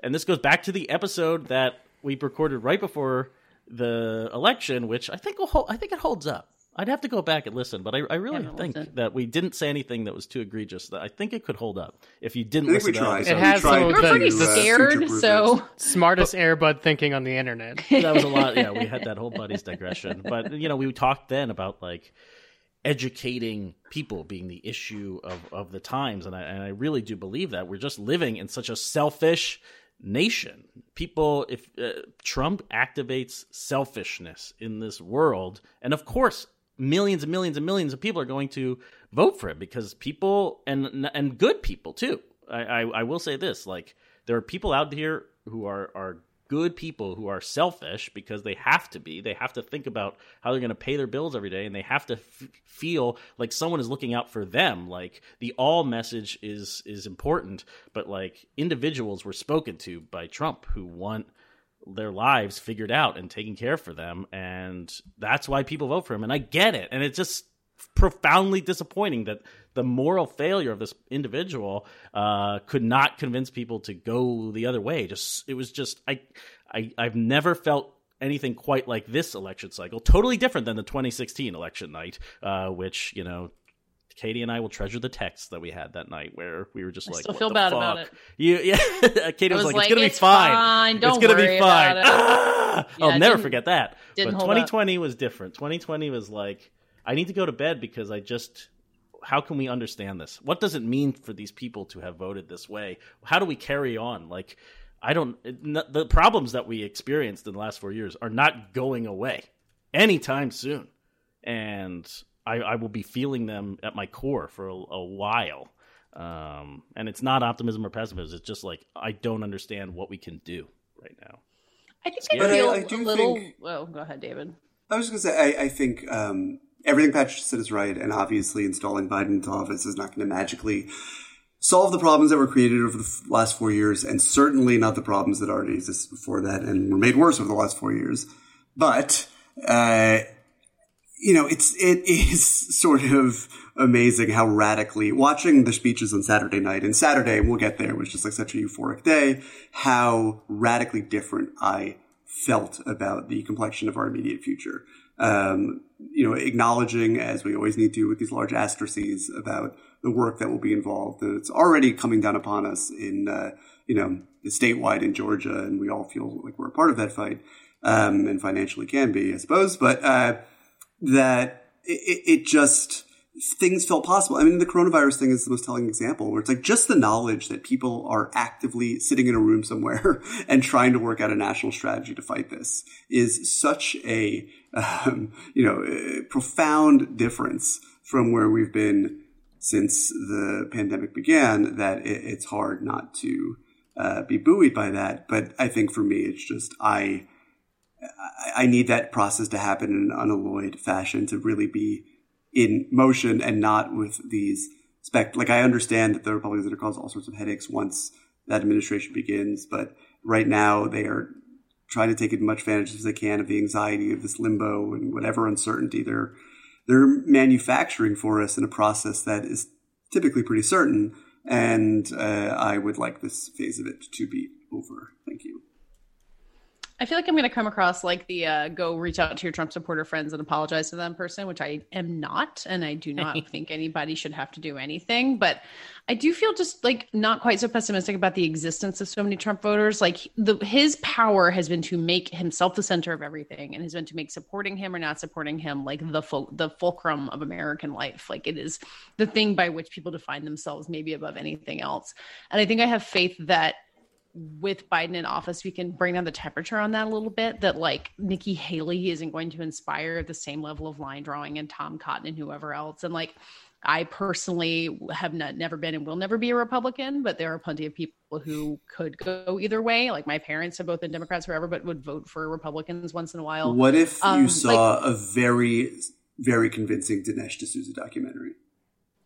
Speaker 3: and this goes back to the episode that we recorded right before the election which I think will hold, I think it holds up I'd have to go back and listen, but I, I really yeah, think listen. that we didn't say anything that was too egregious. That I think it could hold up if you didn't listen. To
Speaker 1: it has some
Speaker 2: We're pretty scared, so
Speaker 1: smartest Air Bud thinking on the internet.
Speaker 3: that was a lot. Yeah, we had that whole buddies digression, but you know, we talked then about like educating people being the issue of, of the times, and I and I really do believe that we're just living in such a selfish nation. People, if uh, Trump activates selfishness in this world, and of course, millions and millions and millions of people are going to vote for him because people and and good people too. I, I, I will say this: like there are people out here who are are good people who are selfish because they have to be. They have to think about how they're going to pay their bills every day, and they have to f- feel like someone is looking out for them. Like the all message is is important, but like individuals were spoken to by Trump who want their lives figured out and taking care for them and that's why people vote for him and i get it and it's just profoundly disappointing that the moral failure of this individual uh, could not convince people to go the other way. Just it was just I, I I've never felt anything quite like this election cycle. Totally different than the 2016 election night, uh, which you know Katey and I will treasure the texts that we had that night where we were just
Speaker 2: I
Speaker 3: like,
Speaker 2: still feel bad
Speaker 3: fuck?
Speaker 2: about it.
Speaker 3: You, yeah. Katey was,
Speaker 2: was
Speaker 3: like,
Speaker 2: like,
Speaker 3: "It's gonna
Speaker 2: "It's
Speaker 3: be fine.
Speaker 2: fine. Don't
Speaker 3: it's gonna be fine." Ah!
Speaker 2: Yeah,
Speaker 3: I'll never forget that. But
Speaker 2: hold up.
Speaker 3: 2020 was different. 2020 was like, I need to go to bed because I just. How can we understand this? What does it mean for these people to have voted this way? How do we carry on? Like, I don't. It, n- the problems that we experienced in the last four years are not going away anytime soon, and I, I will be feeling them at my core for a, a while. Um, and it's not optimism or pessimism. It's just like I don't understand what we can do right now.
Speaker 2: I think
Speaker 3: But
Speaker 2: I
Speaker 3: I-
Speaker 2: feel
Speaker 4: I
Speaker 2: a
Speaker 4: do
Speaker 2: little.
Speaker 4: think-
Speaker 2: Oh, go ahead, David.
Speaker 4: I was just going to say, I, I think um, everything Patrick said is right, and obviously installing Biden into office is not going to magically solve the problems that were created over the f- last four years, and certainly not the problems that already existed before that and were made worse over the last four years. But uh, you know, it's it is sort of amazing how radically watching the speeches on Saturday night and Saturday we'll get there was just like such a euphoric day. How radically different I felt about the complexion of our immediate future. Um, you know, acknowledging as we always need to with these large asterisks about the work that will be involved. That it's already coming down upon us in uh, you know statewide in Georgia, and we all feel like we're a part of that fight, um, and financially can be, I suppose. But uh, that it, it just things felt possible. I mean, the coronavirus thing is the most telling example where it's like just the knowledge that people are actively sitting in a room somewhere and trying to work out a national strategy to fight this is such a, um, you know, a profound difference from where we've been since the pandemic began that it, it's hard not to uh, be buoyed by that. But I think for me, it's just, I, I need that process to happen in an unalloyed fashion to really be in motion and not with these spec. Like I understand that the Republicans are going to cause all sorts of headaches once that administration begins, but right now they are trying to take as much advantage as they can of the anxiety of this limbo and whatever uncertainty they're they're manufacturing for us in a process that is typically pretty certain. And uh, I would like this phase of it to be over. Thank you.
Speaker 2: I feel like I'm going to come across like the uh, go reach out to your Trump supporter friends and apologize to them person, which I am not. And I do not think anybody should have to do anything. But I do feel just like not quite so pessimistic about the existence of so many Trump voters. Like the his power has been to make himself the center of everything and has been to make supporting him or not supporting him like the ful- the fulcrum of American life. Like it is the thing by which people define themselves maybe above anything else. And I think I have faith that with Biden in office, we can bring down the temperature on that a little bit. That like Nikki Haley isn't going to inspire the same level of line drawing and Tom Cotton and whoever else. And like, I personally have not never been and will never be a Republican, but there are plenty of people who could go either way. Like my parents have both been Democrats forever, but would vote for Republicans once in a while.
Speaker 4: What if
Speaker 2: Um,
Speaker 4: you saw a very, very convincing Dinesh D'Souza documentary?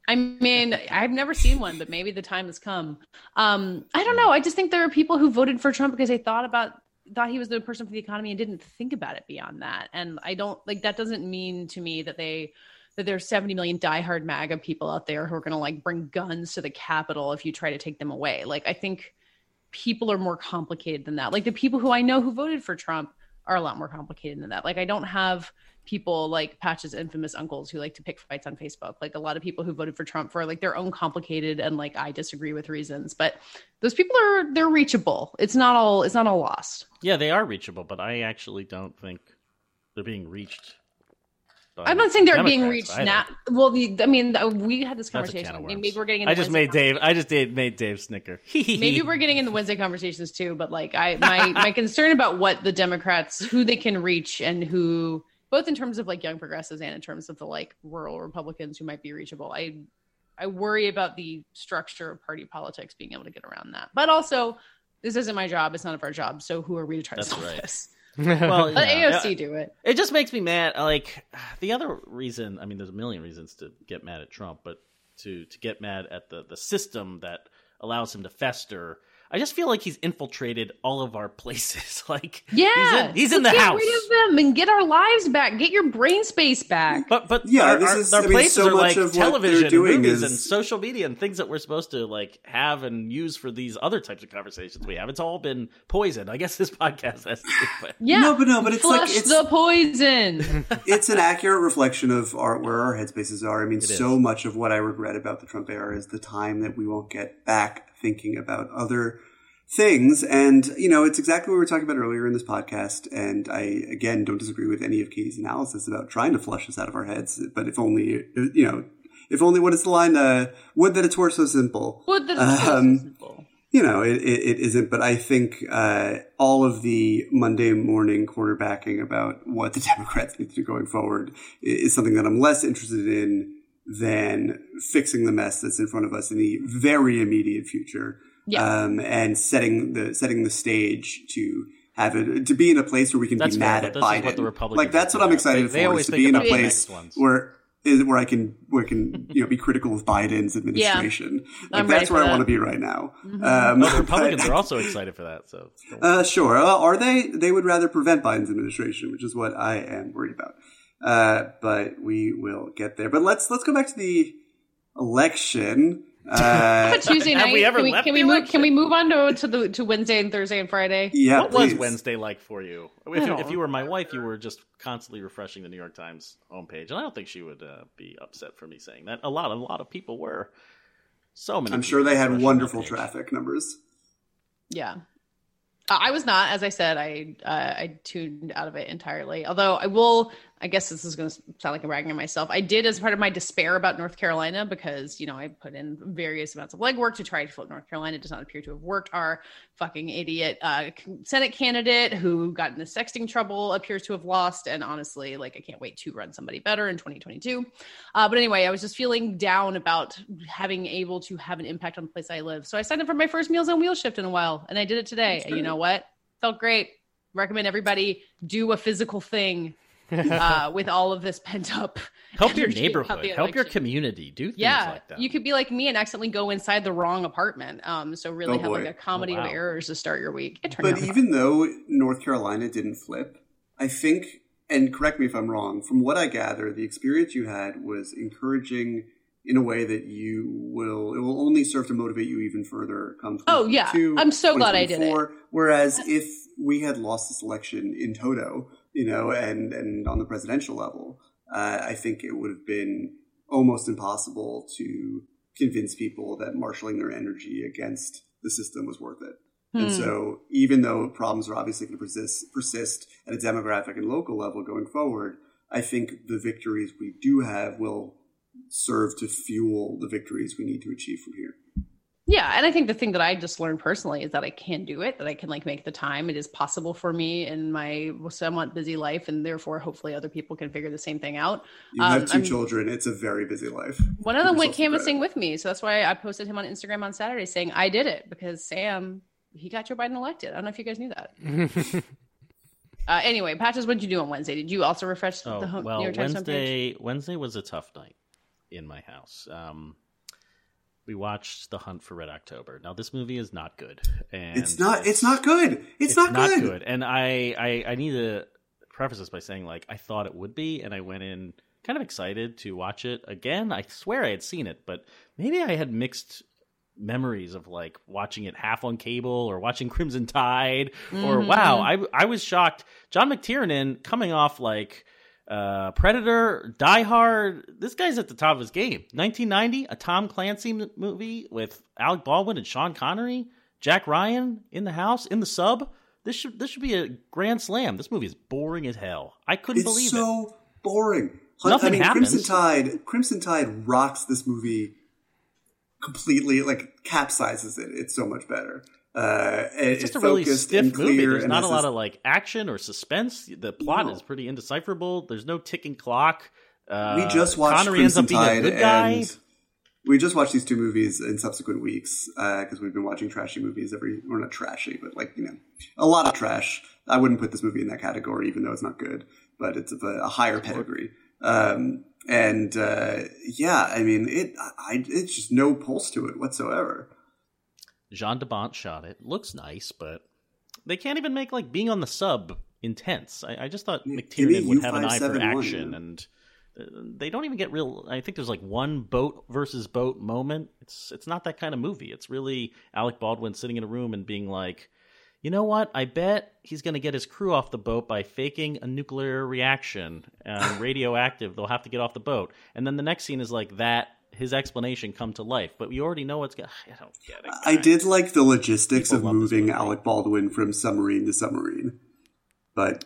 Speaker 2: I mean, I've never seen one, but maybe the time has come. Um, I don't know. I just think there are people who voted for Trump because they thought about thought he was the person for the economy and didn't think about it beyond that. And I don't like that doesn't mean to me that they that there's 70 million diehard MAGA people out there who are going to like bring guns to the Capitol if you try to take them away. Like I think people are more complicated than that. Like the people who I know who voted for Trump are a lot more complicated than that. Like I don't have people like Patch's infamous uncles who like to pick fights on Facebook. Like a lot of people who voted for Trump for like their own complicated and like I disagree with reasons. But those people are they're reachable. It's not all it's not all lost.
Speaker 3: Yeah, they are reachable, but I actually don't think they're being reached.
Speaker 2: I'm not saying they're being reached now. Well, the, I mean, we had this
Speaker 3: That's a can
Speaker 2: conversation. Maybe we're getting. In
Speaker 3: I just
Speaker 2: Wednesday
Speaker 3: made Dave. I just did, made Dave snicker.
Speaker 2: maybe we're getting in the Wednesday conversations too, but like I my my concern about what the Democrats who they can reach and who both in terms of like young progressives and in terms of the like rural Republicans who might be reachable. I I worry about the structure of party politics being able to get around that. But also this isn't my job, it's none of our job. So who are we to try
Speaker 3: That's
Speaker 2: to solve
Speaker 3: right.
Speaker 2: this?
Speaker 3: well,
Speaker 2: Let
Speaker 3: yeah.
Speaker 2: AOC do it.
Speaker 3: It just makes me mad. Like the other reason, I mean, there's a million reasons to get mad at Trump, but to to get mad at the the system that allows him to fester. I just feel like he's infiltrated all of our places. like,
Speaker 2: yeah,
Speaker 3: he's in, he's in the
Speaker 2: get
Speaker 3: house.
Speaker 2: Get rid of them and get our lives back. Get your brain space back.
Speaker 3: But but
Speaker 4: yeah,
Speaker 3: our,
Speaker 4: this
Speaker 3: our,
Speaker 4: is,
Speaker 3: our
Speaker 4: I mean,
Speaker 3: places
Speaker 4: so
Speaker 3: are like television,
Speaker 4: they're doing
Speaker 3: movies,
Speaker 4: is-
Speaker 3: and social media, and things that we're supposed to like have and use for these other types of conversations we have. It's all been poisoned. I guess this podcast has. To, but
Speaker 2: Yeah,
Speaker 4: No, but no, but it's like- it's-
Speaker 2: the poison.
Speaker 4: it's an accurate reflection of our where our headspaces are. I mean,
Speaker 3: is.
Speaker 4: so much of what I regret about the Trump era is the time that we won't get back thinking about other things. And you know, it's exactly what we were talking about earlier in this podcast. And I again don't disagree with any of Katey's analysis about trying to flush this out of our heads. But if only you know, if only what is the line? Uh, would that it were so simple.
Speaker 2: Would that it was so
Speaker 4: Um,
Speaker 2: simple.
Speaker 4: you know, it, it, it isn't. But I think uh, all of the Monday morning quarterbacking about what the Democrats need to do going forward is something that I'm less interested in than fixing the mess that's in front of us in the very immediate future.
Speaker 2: Yeah.
Speaker 4: Um, and setting the setting the stage to have it to be in a place where we can
Speaker 3: That's
Speaker 4: be
Speaker 3: fair,
Speaker 4: mad at Biden.
Speaker 3: what the
Speaker 4: like that's what I'm excited
Speaker 3: They- they
Speaker 4: for.
Speaker 3: always
Speaker 4: Is to
Speaker 3: think
Speaker 4: be in a place where is where I can where I can you know be critical of Biden's administration. Like
Speaker 2: I'm
Speaker 4: that's
Speaker 2: for
Speaker 4: where I want to be right now. Um,
Speaker 3: Well, the
Speaker 4: but-
Speaker 3: Republicans are also excited for that. So
Speaker 4: uh, sure. Uh, are they? They would rather prevent Biden's administration, which is what I am worried about. Uh, but we will get there. But let's let's go back to the election. Uh,
Speaker 2: But Tuesday
Speaker 3: Have
Speaker 2: night.
Speaker 3: we ever
Speaker 2: can we,
Speaker 3: left
Speaker 2: can we move? Can we move on to to the to Wednesday and Thursday and Friday?
Speaker 4: yeah.
Speaker 3: what was. Wednesday like for you? If, you- if you were my wife, you were just constantly refreshing the New York Times homepage, and I don't think she would uh, be upset for me saying that. A lot, a lot of people were. So many.
Speaker 4: I'm sure they had wonderful
Speaker 3: that
Speaker 4: traffic numbers.
Speaker 2: Yeah. I was not, as I said, I uh, I tuned out of it entirely. Although I will, I guess this is going to sound like I'm bragging on myself. I did, as part of my despair about North Carolina, because you know I put in various amounts of legwork to try to flip North Carolina. It does not appear to have worked. Our fucking idiot uh, Senate candidate who got in the sexting trouble appears to have lost. And honestly, like I can't wait to run somebody better in 2022. Uh, but anyway, I was just feeling down about having able to have an impact on the place I live. So I signed up for my first Meals on Wheels shift in a while, and I did it today. And you know what? Felt great. Recommend everybody do a physical thing uh, with all of this pent up.
Speaker 3: Help your neighborhood. Help your community. Do things
Speaker 2: Yeah,
Speaker 3: like that.
Speaker 2: you could be like me and accidentally go inside the wrong apartment. Um, so really
Speaker 4: Oh,
Speaker 2: have like a comedy
Speaker 3: Oh, wow.
Speaker 2: of errors to start your week. It
Speaker 4: But
Speaker 2: out fine.
Speaker 4: even though North Carolina didn't flip, I think, and correct me if I'm wrong, from what I gather, the experience you had was encouraging in a way that you will, it will only serve to motivate you even further come
Speaker 2: Oh, yeah. I'm so glad I did it.
Speaker 4: Whereas if we had lost this election in toto, you know, and, and on the presidential level, uh, I think it would have been almost impossible to convince people that marshaling their energy against the system was worth it. And
Speaker 2: Hmm.
Speaker 4: so, even though problems are obviously going to persist, persist at a demographic and local level going forward, I think the victories we do have will serve to fuel the victories we need to achieve from here.
Speaker 2: Yeah, and I think the thing that I just learned personally is that I can do it, that I can like make the time. It is possible for me in my somewhat busy life, and therefore, hopefully, other people can figure the same thing out.
Speaker 4: You
Speaker 2: Um,
Speaker 4: have 2
Speaker 2: I'm-
Speaker 4: children; it's a very busy life.
Speaker 2: One of them went canvassing with me, so that's why I posted him on Instagram on Saturday saying I did it because Sam he got Joe Biden elected. I don't know if you guys knew that. uh, anyway, Patches, what did you do on Wednesday? Did you also refresh
Speaker 3: Oh
Speaker 2: the home,
Speaker 3: well,
Speaker 2: New York Times homepage?
Speaker 3: Wednesday. Wednesday was a tough night in my house. Um, we watched The Hunt for Red October. Now, this movie is not good, and
Speaker 4: It's not. It's not good. It's, not, good.
Speaker 3: And I, I, I need to preface this by saying, like, I thought it would be, and I went in kind of excited to watch it again. I swear I had seen it, but maybe I had mixed memories of like watching it half on cable or watching Crimson Tide or
Speaker 2: Mm-hmm.
Speaker 3: wow I I was shocked John McTiernan coming off like uh Predator Die Hard this guy's at the top of his game 1990 a Tom Clancy m- movie with Alec Baldwin and Sean Connery Jack Ryan in the house in the sub this should this should be a grand slam this movie is boring as hell I couldn't
Speaker 4: It's
Speaker 3: believe it
Speaker 4: so boring.
Speaker 3: Nothing
Speaker 4: I mean,
Speaker 3: happens.
Speaker 4: Crimson Tide. Crimson Tide rocks this movie completely. Like capsizes it. It's so much better. Uh,
Speaker 3: it's just a really stiff movie. There's not a lot
Speaker 4: this-
Speaker 3: of like action or suspense. The plot
Speaker 4: No.
Speaker 3: is pretty indecipherable. There's no ticking clock. Uh,
Speaker 4: we just watched
Speaker 3: Connery
Speaker 4: Crimson Tide,
Speaker 3: a good guy.
Speaker 4: and we just watched these two movies in subsequent weeks because we've been watching trashy movies every, We're not trashy, but like you know, a lot of trash. I wouldn't put this movie in that category, even though it's not good, but it's of a, a higher pedigree. Um, and uh, yeah, I mean, it, I, it's just no pulse to it whatsoever.
Speaker 3: Jan de Bont shot it. Looks nice, but they can't even make like being on the sub intense. I, I just thought McTiernan would have an eye for action, and uh, they don't even get real. I think there's like one boat versus boat moment. It's it's not that kind of movie. It's really Alec Baldwin sitting in a room and being like, you know what? I bet he's going to get his crew off the boat by faking a nuclear reaction and radioactive. They'll have to get off the boat, and then the next scene is like that his explanation come to life. But we already know what's going. I don't get it.
Speaker 4: I did like the logistics People of moving Alec Baldwin from submarine to submarine, but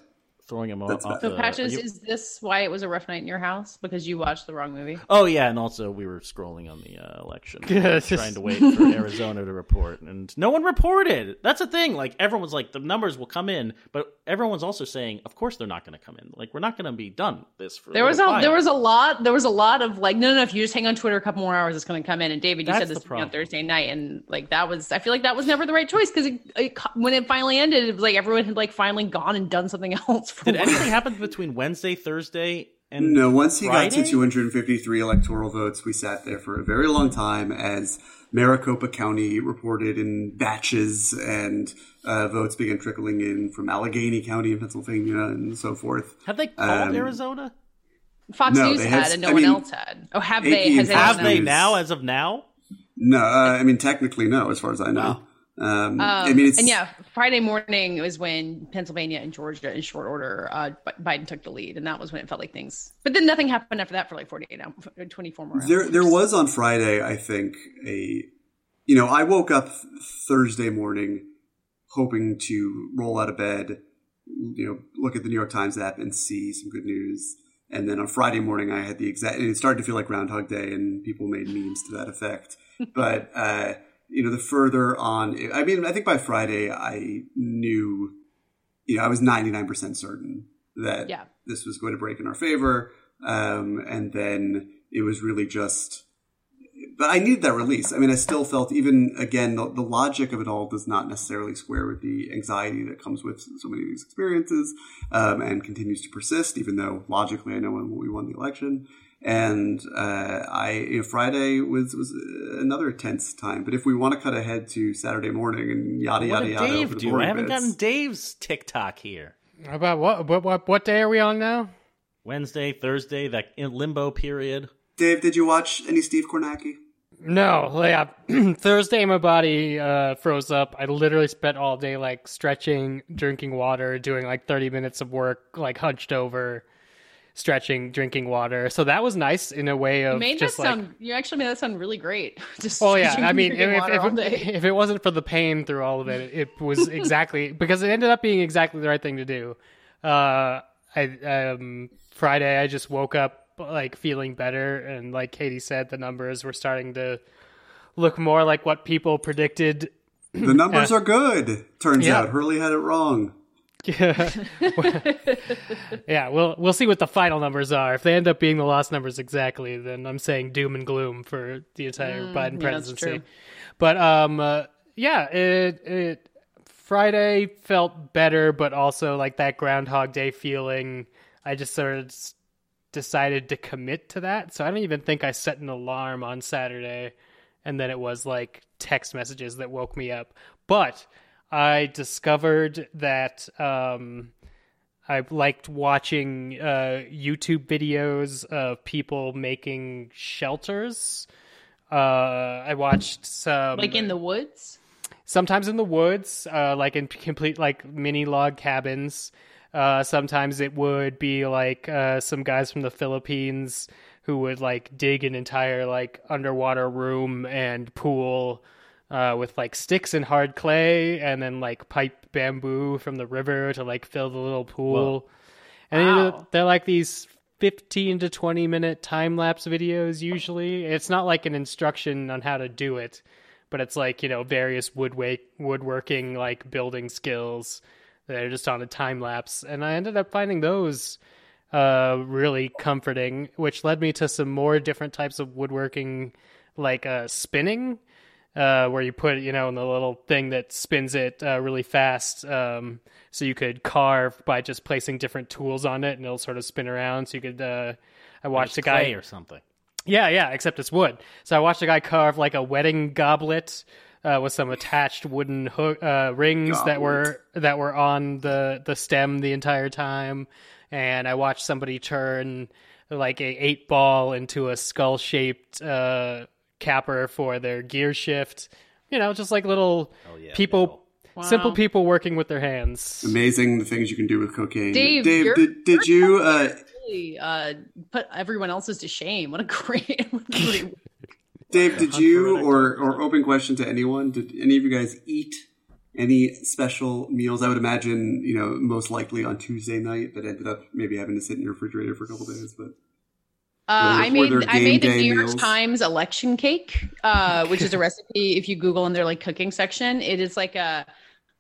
Speaker 3: throwing him off.
Speaker 2: So, the, Patches, you... is this why it was a rough night in your house? Because you watched the wrong movie?
Speaker 3: Oh yeah, and also we were scrolling on the uh, election, trying to wait for Arizona to report, and no one reported. That's the thing. Like everyone's like the numbers will come in, but everyone's also saying, of course they're not going to come in. Like we're not going to be done this for.
Speaker 2: There was a there was a lot there was a lot of like no no, no if you just hang on Twitter a couple more hours, it's going to come in. And David, you That's said this on Thursday night, and like that was I feel like that was never the right choice because when it finally ended, it was like everyone had like finally gone and done something else.
Speaker 3: Did anything happen between Wednesday, Thursday, and
Speaker 4: no? Once he Friday? got to 253 electoral votes, we sat there for a very long time as Maricopa County reported in batches, and uh, votes began trickling in from Allegheny County in Pennsylvania and so forth.
Speaker 3: Have they called um, Arizona?
Speaker 2: Fox no, News had, and no I one mean, else had. Oh, have they? Has
Speaker 3: have they now? As of now?
Speaker 4: No, uh, I mean technically no, as far as I know. Um, um, I mean,
Speaker 2: and yeah, Friday morning was when Pennsylvania and Georgia, in short order, uh, Biden took the lead, and that was when it felt like things. But then nothing happened after that for like 48 hours, 24 more hours.
Speaker 4: There, there was on Friday, I think, a, you know, I woke up Thursday morning hoping to roll out of bed, you know, look at the New York Times app and see some good news. And then on Friday morning, I had the exact, it started to feel like Groundhog Day, and people made memes to that effect. but, uh, you know, the further on, I mean, I think by Friday I knew, you know, I was 99% certain that yeah. this was going to break in our favor. Um, and then it was really just, but I needed that release. I mean, I still felt even again, the, the logic of it all does not necessarily square with the anxiety that comes with so many of these experiences, um, and continues to persist, even though logically I know when we won the election and uh, I you know, Friday was was another tense time. But if we want to cut ahead to Saturday morning and yada
Speaker 3: what
Speaker 4: yada yada,
Speaker 3: Dave do? I haven't bits, gotten Dave's TikTok here.
Speaker 1: About what? What? What? What day are we on now?
Speaker 3: Wednesday, Thursday, that limbo period.
Speaker 4: Dave, did you watch any Steve Kornacki?
Speaker 1: No, yeah. Thursday, my body uh, froze up. I literally spent all day like stretching, drinking water, doing like thirty minutes of work, like hunched over stretching, drinking water. So that was nice in a way of
Speaker 2: you made
Speaker 1: just
Speaker 2: that
Speaker 1: like,
Speaker 2: sound. You actually made that sound really great.
Speaker 1: just oh yeah, I mean, if, if, if, if, it wasn't for the pain through all of it, it was exactly because it ended up being exactly the right thing to do. Uh, I um, Friday, I just woke up like feeling better, and like Katey said, the numbers were starting to look more like what people predicted.
Speaker 4: The numbers uh, are good. Turns yeah. out Hurley had it wrong.
Speaker 1: Yeah, yeah. We'll we'll see what the final numbers are. If they end up being the lost numbers exactly, then I'm saying doom and gloom for the entire mm, Biden presidency. Yeah, but um, uh, yeah, it it Friday felt better, but also like that Groundhog Day feeling. I just sort of decided to commit to that, so I don't even think I set an alarm on Saturday, and then it was like text messages that woke me up, but. I discovered that um, I liked watching uh, YouTube videos of people making shelters. Uh, I watched some
Speaker 2: like in the woods.
Speaker 1: Sometimes in the woods, uh, like in complete like mini log cabins. Uh, sometimes it would be like uh, some guys from the Philippines who would like dig an entire like underwater room and pool uh, with like sticks and hard clay, and then like pipe bamboo from the river to like fill the little pool. Whoa. And wow. they're, like these 15 to 20 minute time lapse videos usually. It's not like an instruction on how to do it, but it's like, you know, various woodwork, woodworking, like building skills that are just on a time lapse. And I ended up finding those uh, really comforting, which led me to some more different types of woodworking, like uh, spinning uh, where you put it, you know, in the little thing that spins it uh, really fast. Um, so you could carve by just placing different tools on it, and it'll sort of spin around. So you could. Uh, I watched a guy
Speaker 3: or something.
Speaker 1: Yeah, yeah, except it's wood. So I watched a guy carve like a wedding goblet uh, with some attached wooden hook uh, rings Goblins. that were that were on the the stem the entire time, and I watched somebody turn like a eight ball into a skull shaped uh, capper for their gear shift. You know, just like little yeah, people, wow. simple people working with their hands.
Speaker 4: Amazing the things you can do with cocaine.
Speaker 2: Dave,
Speaker 4: Dave did, did you uh,
Speaker 2: really, uh, put everyone else's to shame? What a great.
Speaker 4: Dave, did you or or open question to anyone? Did any of you guys eat any special meals? I would imagine, you know, most likely on Tuesday night that ended up maybe having to sit in your refrigerator for a couple days, but.
Speaker 2: Uh, I made I made the New York Times election cake, uh, which is a recipe. If you Google in their like cooking section, it is like a.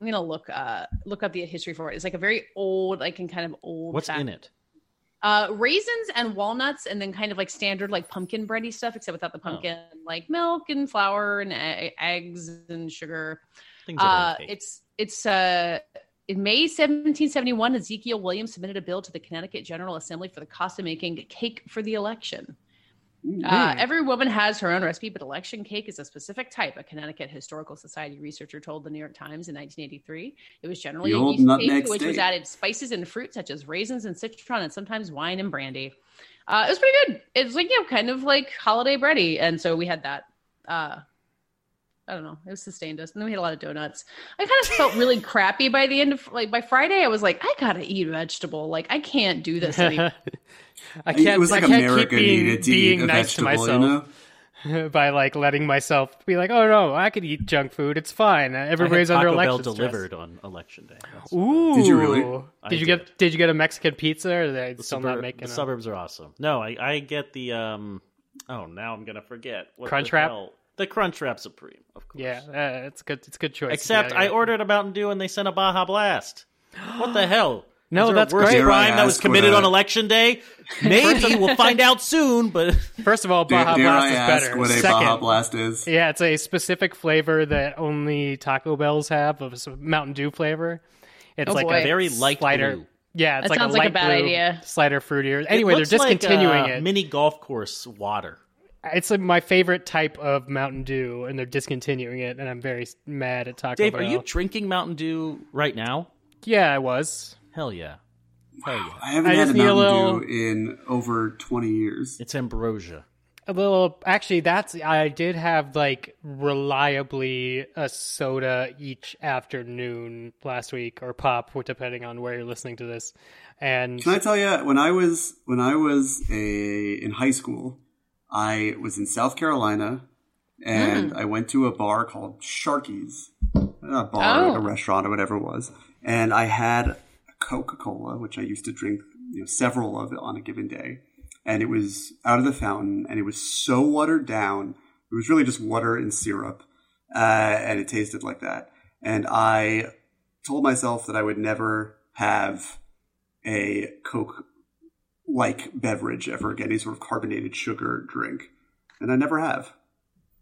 Speaker 2: I'm gonna look uh, look up the history for it. It's like a very old, like in kind of old.
Speaker 3: What's in it?
Speaker 2: Uh, raisins and walnuts, and then kind of like standard like pumpkin bready stuff, except without the oh. pumpkin, oh. like milk and flour and a- eggs and sugar. Uh, it's it's uh in May 1771, Ezekiel Williams submitted a bill to the Connecticut General Assembly for the cost of making cake for the election. Uh, every woman has her own recipe, but election cake is a specific type. A Connecticut Historical Society researcher told the New York Times in 1983 it was generally a yeast cake which was added spices and fruit such as raisins and citron, and sometimes wine and brandy. Uh, it was pretty good. It was like you know, kind of like holiday bready, and so we had that. Uh, I don't know. It sustained us. And then we had a lot of donuts. I kind of felt really crappy by the end of like by Friday. I was like, I gotta eat vegetable. Like I can't do this anymore.
Speaker 1: I can't. It was like I can't America keep being, being nice to myself. You know? by like letting myself be like, oh no, I could eat junk food. It's fine. Everybody's under election
Speaker 3: Bell delivered on election day.
Speaker 1: That's Ooh,
Speaker 4: did you really?
Speaker 1: Did I you did. get? Did you get a Mexican pizza? Or are they the still suburb, not making?
Speaker 3: The a... suburbs are awesome. No, I, I get the um. Oh, now I'm gonna forget.
Speaker 1: What Crunch wrap.
Speaker 3: The Crunchwrap Supreme, of course.
Speaker 1: Yeah, uh, it's good. It's a good choice.
Speaker 3: Except
Speaker 1: yeah,
Speaker 3: I ordered a Mountain Dew and they sent a Baja Blast. What the hell?
Speaker 1: No, that's
Speaker 3: worst
Speaker 1: great.
Speaker 3: crime that was committed on election day. Maybe we'll find out soon. But
Speaker 1: first of all, Baja
Speaker 4: dare,
Speaker 1: Blast
Speaker 4: dare
Speaker 1: is better.
Speaker 4: What a
Speaker 1: Second,
Speaker 4: Baja Blast is?
Speaker 1: Yeah, it's a specific flavor that only Taco Bells have of Mountain Dew flavor. It's
Speaker 2: oh
Speaker 1: like
Speaker 2: boy.
Speaker 1: a
Speaker 3: very light
Speaker 1: slider.
Speaker 3: blue.
Speaker 1: Yeah, it's
Speaker 2: that
Speaker 1: like
Speaker 2: sounds
Speaker 1: a
Speaker 2: like a bad
Speaker 1: blue
Speaker 2: idea.
Speaker 1: Slider fruitier. Anyway, they're discontinuing
Speaker 3: like
Speaker 1: it.
Speaker 3: Mini golf course water.
Speaker 1: It's like my favorite type of Mountain Dew, and they're discontinuing it, and I'm very mad at Taco
Speaker 3: Dave,
Speaker 1: Bell.
Speaker 3: are you drinking Mountain Dew right now?
Speaker 1: Yeah, I was.
Speaker 3: Hell yeah. Hell yeah.
Speaker 4: I haven't
Speaker 1: I
Speaker 4: had a
Speaker 1: need a
Speaker 4: Mountain
Speaker 1: little-
Speaker 4: Dew in over 20 years.
Speaker 3: It's ambrosia.
Speaker 1: A little. Actually, that's. I did have like reliably a soda each afternoon last week, or pop, depending on where you're listening to this. And
Speaker 4: Can I tell you, when I was when I was a in high school, I was in South Carolina, and I went to a bar called Sharky's, a bar,
Speaker 2: Oh.
Speaker 4: a restaurant, or whatever it was, and I had a Coca Cola, which I used to drink you know, several of on a given day, and it was out of the fountain, and it was so watered down. It was really just water and syrup, uh, and it tasted like that. And I told myself that I would never have a Coke like beverage ever again, any sort of carbonated sugar drink. And I never have.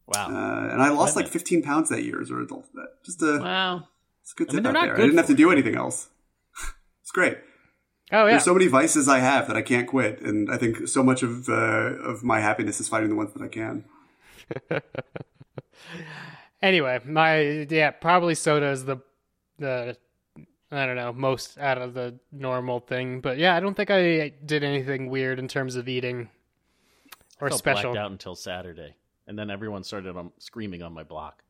Speaker 3: Wow.
Speaker 4: Uh, and I lost
Speaker 3: Wait
Speaker 4: like 15 pounds that year as a result of that. Just a,
Speaker 2: Wow.
Speaker 4: it's a good
Speaker 3: I mean,
Speaker 4: out
Speaker 3: not
Speaker 4: there. I didn't have to
Speaker 3: for
Speaker 4: do
Speaker 3: you.
Speaker 4: anything else. it's great.
Speaker 1: oh yeah,
Speaker 4: There's so many vices I have that I can't quit, and I think so much of uh, of my happiness is fighting the ones that I can.
Speaker 1: Anyway, my yeah, probably soda is the the I don't know most out of the normal thing, but yeah, I don't think I did anything weird in terms of eating or
Speaker 3: I felt
Speaker 1: special.
Speaker 3: blacked out until Saturday, and then everyone started um, screaming on my block.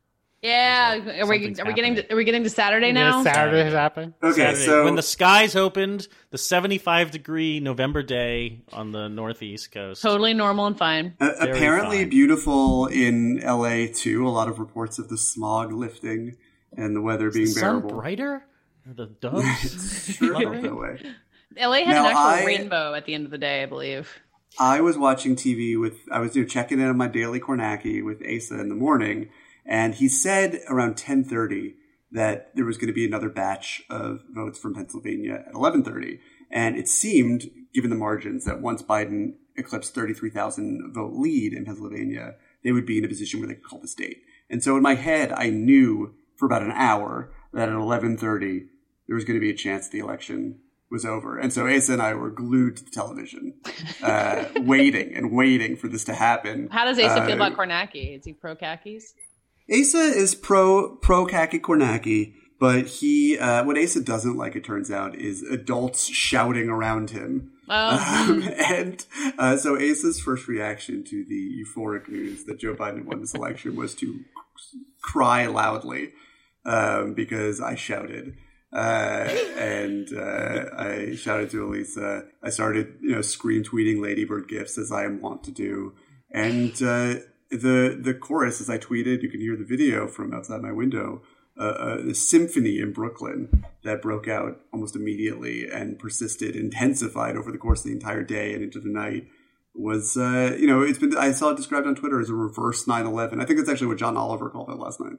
Speaker 2: Yeah.
Speaker 3: Like,
Speaker 2: Are we
Speaker 3: something's
Speaker 2: are we getting to, are we getting to Saturday
Speaker 1: Yeah,
Speaker 2: now?
Speaker 1: Saturday is happening.
Speaker 4: Okay,
Speaker 3: Saturday,
Speaker 4: so
Speaker 3: when the skies opened, the 75 degree November day on the northeast coast.
Speaker 2: totally normal and fine.
Speaker 4: uh, apparently
Speaker 3: fine.
Speaker 4: beautiful in LA too. A lot of reports of the smog lifting and the weather being
Speaker 3: the sun
Speaker 4: bearable.
Speaker 3: brighter? Are the doves?
Speaker 4: Sure that way.
Speaker 2: LA had
Speaker 4: Now,
Speaker 2: an actual
Speaker 4: I-
Speaker 2: rainbow at the end of the day, I believe.
Speaker 4: I was watching TV with, I was you know, checking in on my daily Kornacki with Asa in the morning, and he said around 1030 that there was going to be another batch of votes from Pennsylvania at 1130. And it seemed, given the margins, that once Biden eclipsed 33,000 vote lead in Pennsylvania, they would be in a position where they could call the state. And so in my head, I knew for about an hour that at 1130, there was going to be a chance the election was over. And so Asa and I were glued to the television, uh, waiting and waiting for this to happen.
Speaker 2: How does Asa
Speaker 4: Uh,
Speaker 2: feel about Kornacki? Is he pro khakis?
Speaker 4: Asa is pro pro Kaki Kornacki, but he uh, what Asa doesn't like, it turns out, is adults shouting around him. Oh. Um, and uh, so Asa's first reaction to the euphoric news that Joe Biden won this election was to cry loudly um, because I shouted. Uh, and uh, I shouted to Elisa. I started, you know, screen tweeting Lady Bird gifts as I am wont to do. And uh, the the chorus, as I tweeted, you can hear the video from outside my window. Uh, a symphony in Brooklyn that broke out almost immediately and persisted, intensified over the course of the entire day and into the night was uh, you know it's been I saw it described on Twitter as a reverse 9/11. I think that's actually what John Oliver called it last night,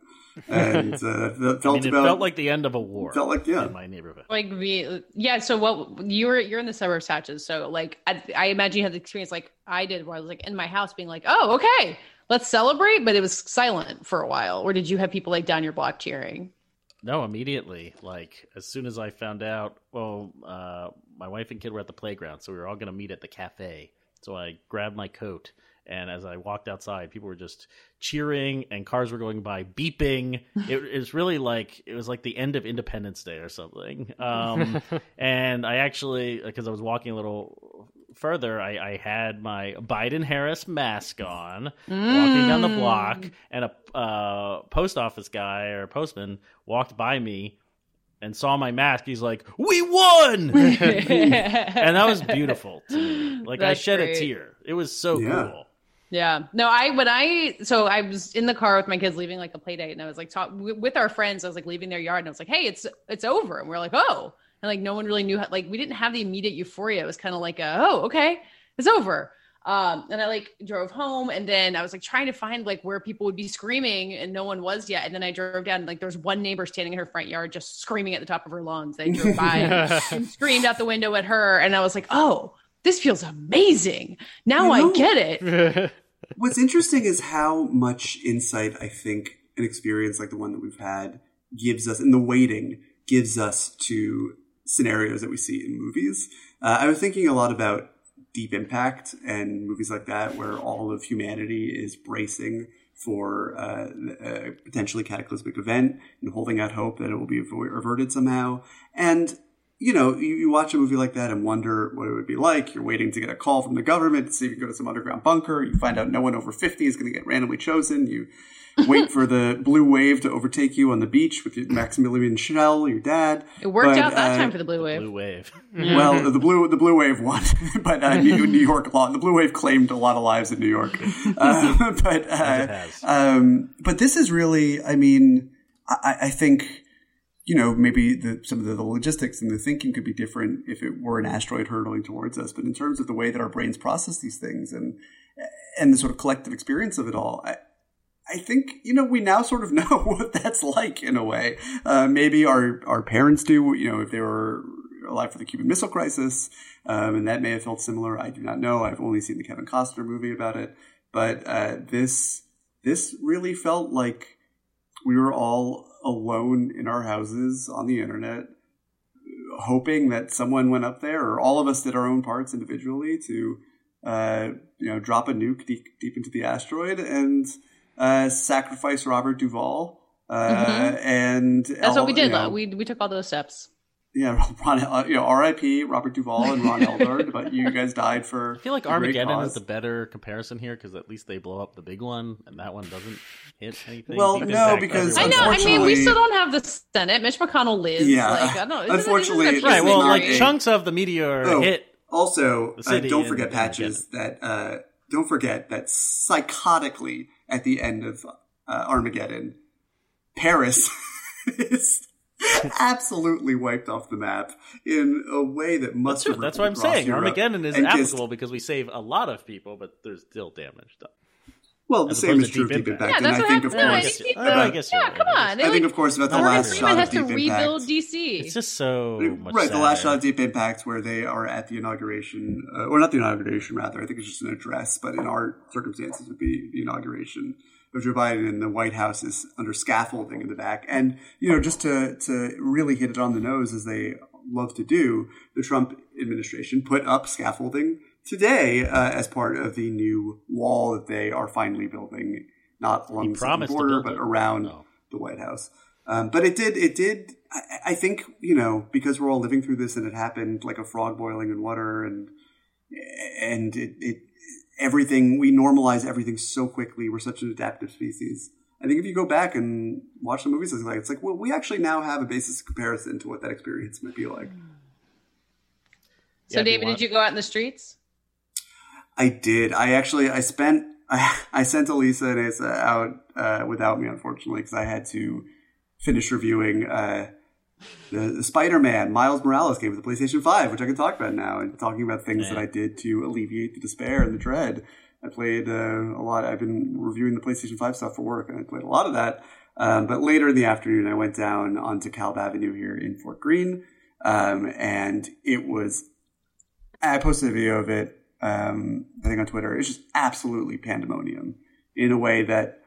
Speaker 4: and uh, felt
Speaker 3: I mean, it
Speaker 4: about,
Speaker 3: felt like the end of a war.
Speaker 4: Felt like yeah,
Speaker 3: in my neighborhood.
Speaker 2: Like we yeah. So what you're you're in the suburbs, Patches. So like I, I imagine you had the experience like I did, where I was like in my house being like, oh okay, let's celebrate, but it was silent for a while. Or did you have people like down your block cheering?
Speaker 3: No, immediately. Like as soon as I found out, well, uh, my wife and kid were at the playground, so we were all going to meet at the cafe so I grabbed my coat, and as I walked outside, people were just cheering, and cars were going by, beeping. it, it was really like it was like the end of Independence Day or something. Um, and I actually, because I was walking a little further, I, I, had my Biden Harris mask on, mm. walking down the block, and a uh, post office guy or postman walked by me and saw my mask, he's like, "We won!" and that was beautiful to me. Like That's I shed great. a tear. It was so yeah. cool.
Speaker 2: Yeah. No, I when I so I was in the car with my kids leaving like a play date, and I was like talk with our friends. I was like leaving their yard, and I was like, "Hey, it's it's over," and we are like, "Oh," and like no one really knew how, like we didn't have the immediate euphoria. It was kind of like, a, "Oh, okay, it's over." Um, and I like drove home and then I was like trying to find like where people would be screaming and no one was yet. And then I drove down, like there was one neighbor standing in her front yard just screaming at the top of her lungs. I drove by and screamed out the window at her. And I was like, oh, this feels amazing. Now you know, I get it.
Speaker 4: what's interesting is how much insight I think an experience like the one that we've had gives us, and the waiting gives us to scenarios that we see in movies. Uh, I was thinking a lot about Deep Impact and movies like that, where all of humanity is bracing for uh, a potentially cataclysmic event and holding out hope that it will be averted somehow. And you know, you, you, watch a movie like that and wonder what it would be like. You're waiting to get a call from the government to see if you go to some underground bunker. You find out no one over 50 is going to get randomly chosen. You wait for the blue wave to overtake you on the beach with your Maximilian Schell, your dad.
Speaker 2: It worked but, out that uh, time for the blue wave.
Speaker 3: Blue wave.
Speaker 4: Well, the blue the blue wave won, but uh, New, New, York law. The blue wave claimed a lot of lives in New York. Uh, but uh, um, but this is really, I mean, I, I think you know, maybe the, some of the, the, logistics and the thinking could be different if it were an asteroid hurtling towards us. But in terms of the way that our brains process these things and and the sort of collective experience of it all, I, I think you know we now sort of know what that's like in a way. Uh, maybe our our parents do. You know, if they were alive for the Cuban Missile Crisis, um, and that may have felt similar. I do not know. I've only seen the Kevin Costner movie about it, but uh, this this really felt like we were all alone in our houses on the internet, hoping that someone went up there, or all of us did our own parts individually to, uh, you know, drop a nuke deep, deep into the asteroid and uh, sacrifice Robert Duvall. Uh, mm-hmm. And
Speaker 2: that's all, what we did. You know, we we took all those steps.
Speaker 4: Yeah, Ron, uh, you know, R.I.P. Robert Duvall and Ron Eldard, but you guys died for.
Speaker 3: I feel like Armageddon is the better comparison here because at least they blow up the big one, and that one doesn't hit anything.
Speaker 4: Well, no, because
Speaker 2: I know. I mean, we still don't have the Senate. Mitch McConnell lives. Yeah, like, I don't know.
Speaker 4: Unfortunately,
Speaker 3: right. Well, like a... chunks of the meteor oh, hit.
Speaker 4: Also, uh, don't forget patches. That uh, don't forget that psychotically at the end of uh, Armageddon, Paris is absolutely wiped off the map in a way that must
Speaker 3: that's have. That's what I'm saying. Europe Armageddon is applicable just, because we save a lot of people, but there's still damage done.
Speaker 4: Well, the same is true of Deep Impact,
Speaker 2: yeah,
Speaker 4: and I think, of
Speaker 2: no, course, uh, I guess yeah, come on.
Speaker 4: I think, of course, about the last shot
Speaker 2: has
Speaker 4: of Deep
Speaker 2: to rebuild DC.
Speaker 3: It's just so
Speaker 4: right.
Speaker 3: Sadder.
Speaker 4: The last shot of Deep Impact, where they are at the inauguration, uh, or not the inauguration, rather. I think it's just an address, but in our circumstances, it would be the inauguration of Joe Biden, and the White House is under scaffolding in the back. And you know, just to to really hit it on the nose, as they love to do, the Trump administration put up scaffolding today uh, as part of the new wall that they are finally building not along the border, but around no. the White House. Um, but it did, it did. I, I, think you know because we're all living through this, and it happened like a frog boiling in water, and and it, it everything we normalize everything so quickly. We're such an adaptive species. I think if you go back and watch the movies, it's like it's like well, we actually now have a basis of comparison to what that experience might be like.
Speaker 2: So, yeah, David, did you go out in the streets?
Speaker 4: I did. I actually I spent I, I sent Elisa and Asa out uh, without me, unfortunately, because I had to finish reviewing uh, the, Spider-Man Miles Morales game for the PlayStation Five, which I can talk about now, and talking about things Man. that I did to alleviate the despair and the dread. I played uh, a lot. I've been reviewing the PlayStation Five stuff for work, and I played a lot of that. Um, but later in the afternoon, I went down onto Kalb Avenue here in Fort Greene, um, and it was. I posted a video of it um, I think on Twitter. It's just absolutely pandemonium in a way that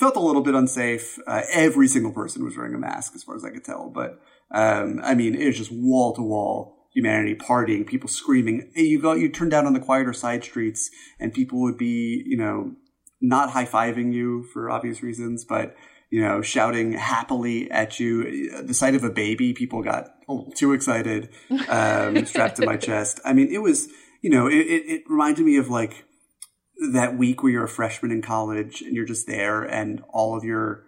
Speaker 4: felt a little bit unsafe. Uh, every single person was wearing a mask, as far as I could tell. But um, I mean, it was just wall to wall humanity partying, people screaming. You go, you turn down on the quieter side streets, and people would be, you know, not high fiving you for obvious reasons, but you know, shouting happily at you. The sight of a baby, people got a little too excited, um, strapped to my chest. I mean, it was you know, it, it, it reminded me of like that week where you're a freshman in college and you're just there and all of your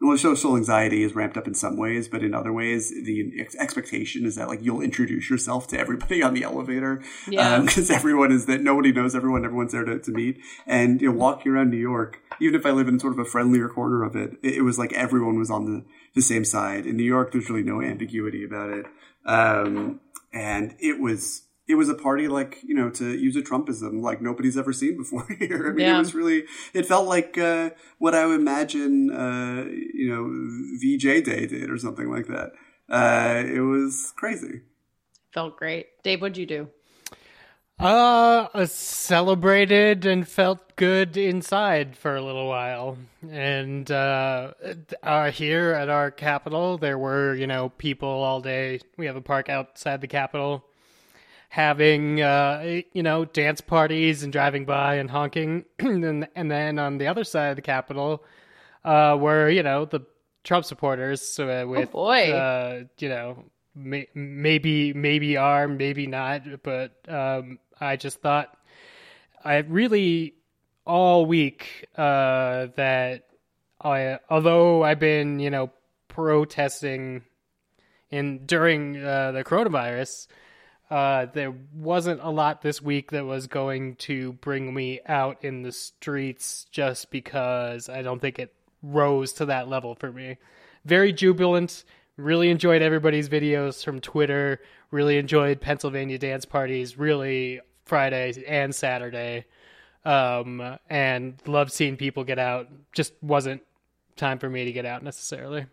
Speaker 4: well, social anxiety is ramped up in some ways, but in other ways, the ex- expectation is that like you'll introduce yourself to everybody on the elevator, yeah. Because um, everyone is that nobody knows everyone, everyone's there to, to meet, and you know, walking around New York, even if I live in sort of a friendlier corner of it, it, it was like everyone was on the the same side. In New York, there's really no ambiguity about it, um, and it was it was a party like you know to use a Trumpism like nobody's ever seen before here. I mean, yeah. it was really it felt like uh, what I would imagine uh, you know VJ Day did or something like that. Uh, it was crazy.
Speaker 2: Felt great, Dave. What'd you do?
Speaker 1: Uh, celebrated and felt good inside for a little while. And uh, uh, here at our capital, there were, you know, people all day. We have a park outside the capital having uh, you know dance parties and driving by and honking, and and then on the other side of the Capitol uh, were you know the Trump supporters uh, with
Speaker 2: oh boy.
Speaker 1: Uh, you know may- maybe maybe are maybe not, but um, I just thought I really all week uh, that I although I've been you know protesting in during uh, the coronavirus uh, there wasn't a lot this week that was going to bring me out in the streets just because I don't think it rose to that level for me. Very jubilant. Really enjoyed everybody's videos from Twitter. Really enjoyed Pennsylvania dance parties. Really Friday and Saturday. Um, and loved seeing people get out. Just wasn't time for me to get out necessarily.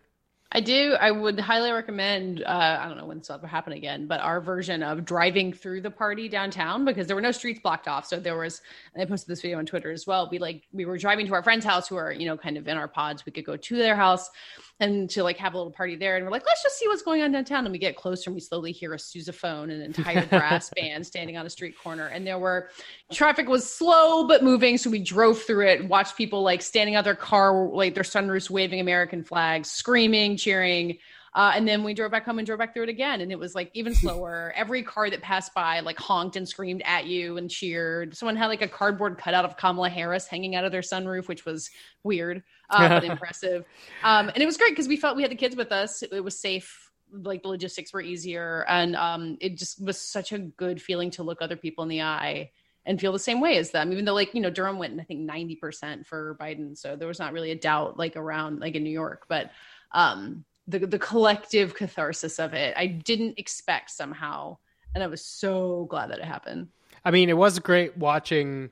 Speaker 2: I do. I would highly recommend. Uh, I don't know when this will ever happen again, but our version of driving through the party downtown because there were no streets blocked off. So there was. And I posted this video on Twitter as well. We like we were driving to our friend's house who are you know kind of in our pods. We could go to their house and to like have a little party there. And we're like, let's just see what's going on downtown. And we get closer and we slowly hear a sousaphone, an entire brass band standing on a street corner. And there were traffic was slow but moving. So we drove through it, watched people like standing out their car, like their sunroofs waving American flags, screaming, cheering. Uh, and then we drove back home and drove back through it again. And it was like even slower. Every car that passed by like honked and screamed at you and cheered. Someone had like a cardboard cutout of Kamala Harris hanging out of their sunroof, which was weird, uh, but impressive. Um, and it was great because we felt we had the kids with us. It, it was safe. Like the logistics were easier. And um, it just was such a good feeling to look other people in the eye and feel the same way as them, even though like, you know, Durham went, I think 90% for Biden. So there was not really a doubt like around like in New York, but um, the the collective catharsis of it. I didn't expect somehow, and I was so glad that it happened.
Speaker 1: I mean, it was great watching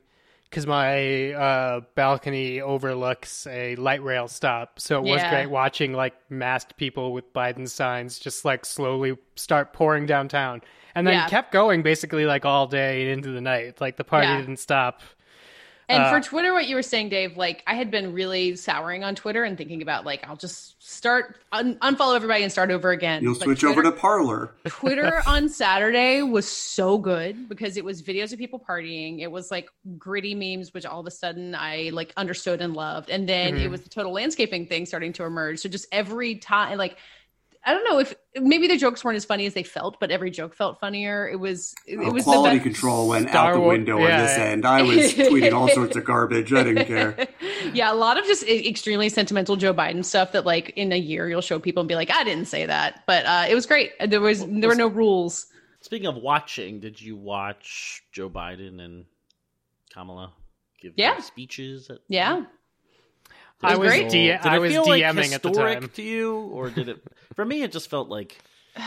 Speaker 1: because my uh, balcony overlooks a light rail stop, so it was yeah. great watching like masked people with Biden signs just like slowly start pouring downtown, and then yeah. kept going basically like all day into the night. Like the party yeah. didn't stop
Speaker 2: And uh, for Twitter, what you were saying, Dave, like I had been really souring on Twitter and thinking about like I'll just start un- unfollow everybody and start over again.
Speaker 4: You'll but switch Twitter, over to Parler.
Speaker 2: Twitter on Saturday was so good because it was videos of people partying. It was like gritty memes, which all of a sudden I like understood and loved, and then mm-hmm. it was the total landscaping thing starting to emerge. So just every time, like I don't know if maybe the jokes weren't as funny as they felt, but every joke felt funnier. It was it,
Speaker 4: oh,
Speaker 2: was
Speaker 4: quality control went Star out the window yeah. on this end. I was tweeting all sorts of garbage. I didn't care.
Speaker 2: Yeah, a lot of just extremely sentimental Joe Biden stuff that like in a year you'll show people and be like, I didn't say that, but uh, it was great. There was well, there were no rules.
Speaker 3: Speaking of watching, did you watch Joe Biden and Kamala give
Speaker 2: yeah.
Speaker 3: speeches?
Speaker 2: At- yeah.
Speaker 1: I was, D- I was DMing
Speaker 3: like
Speaker 1: at the time.
Speaker 3: to you, or did it? For me, it just felt like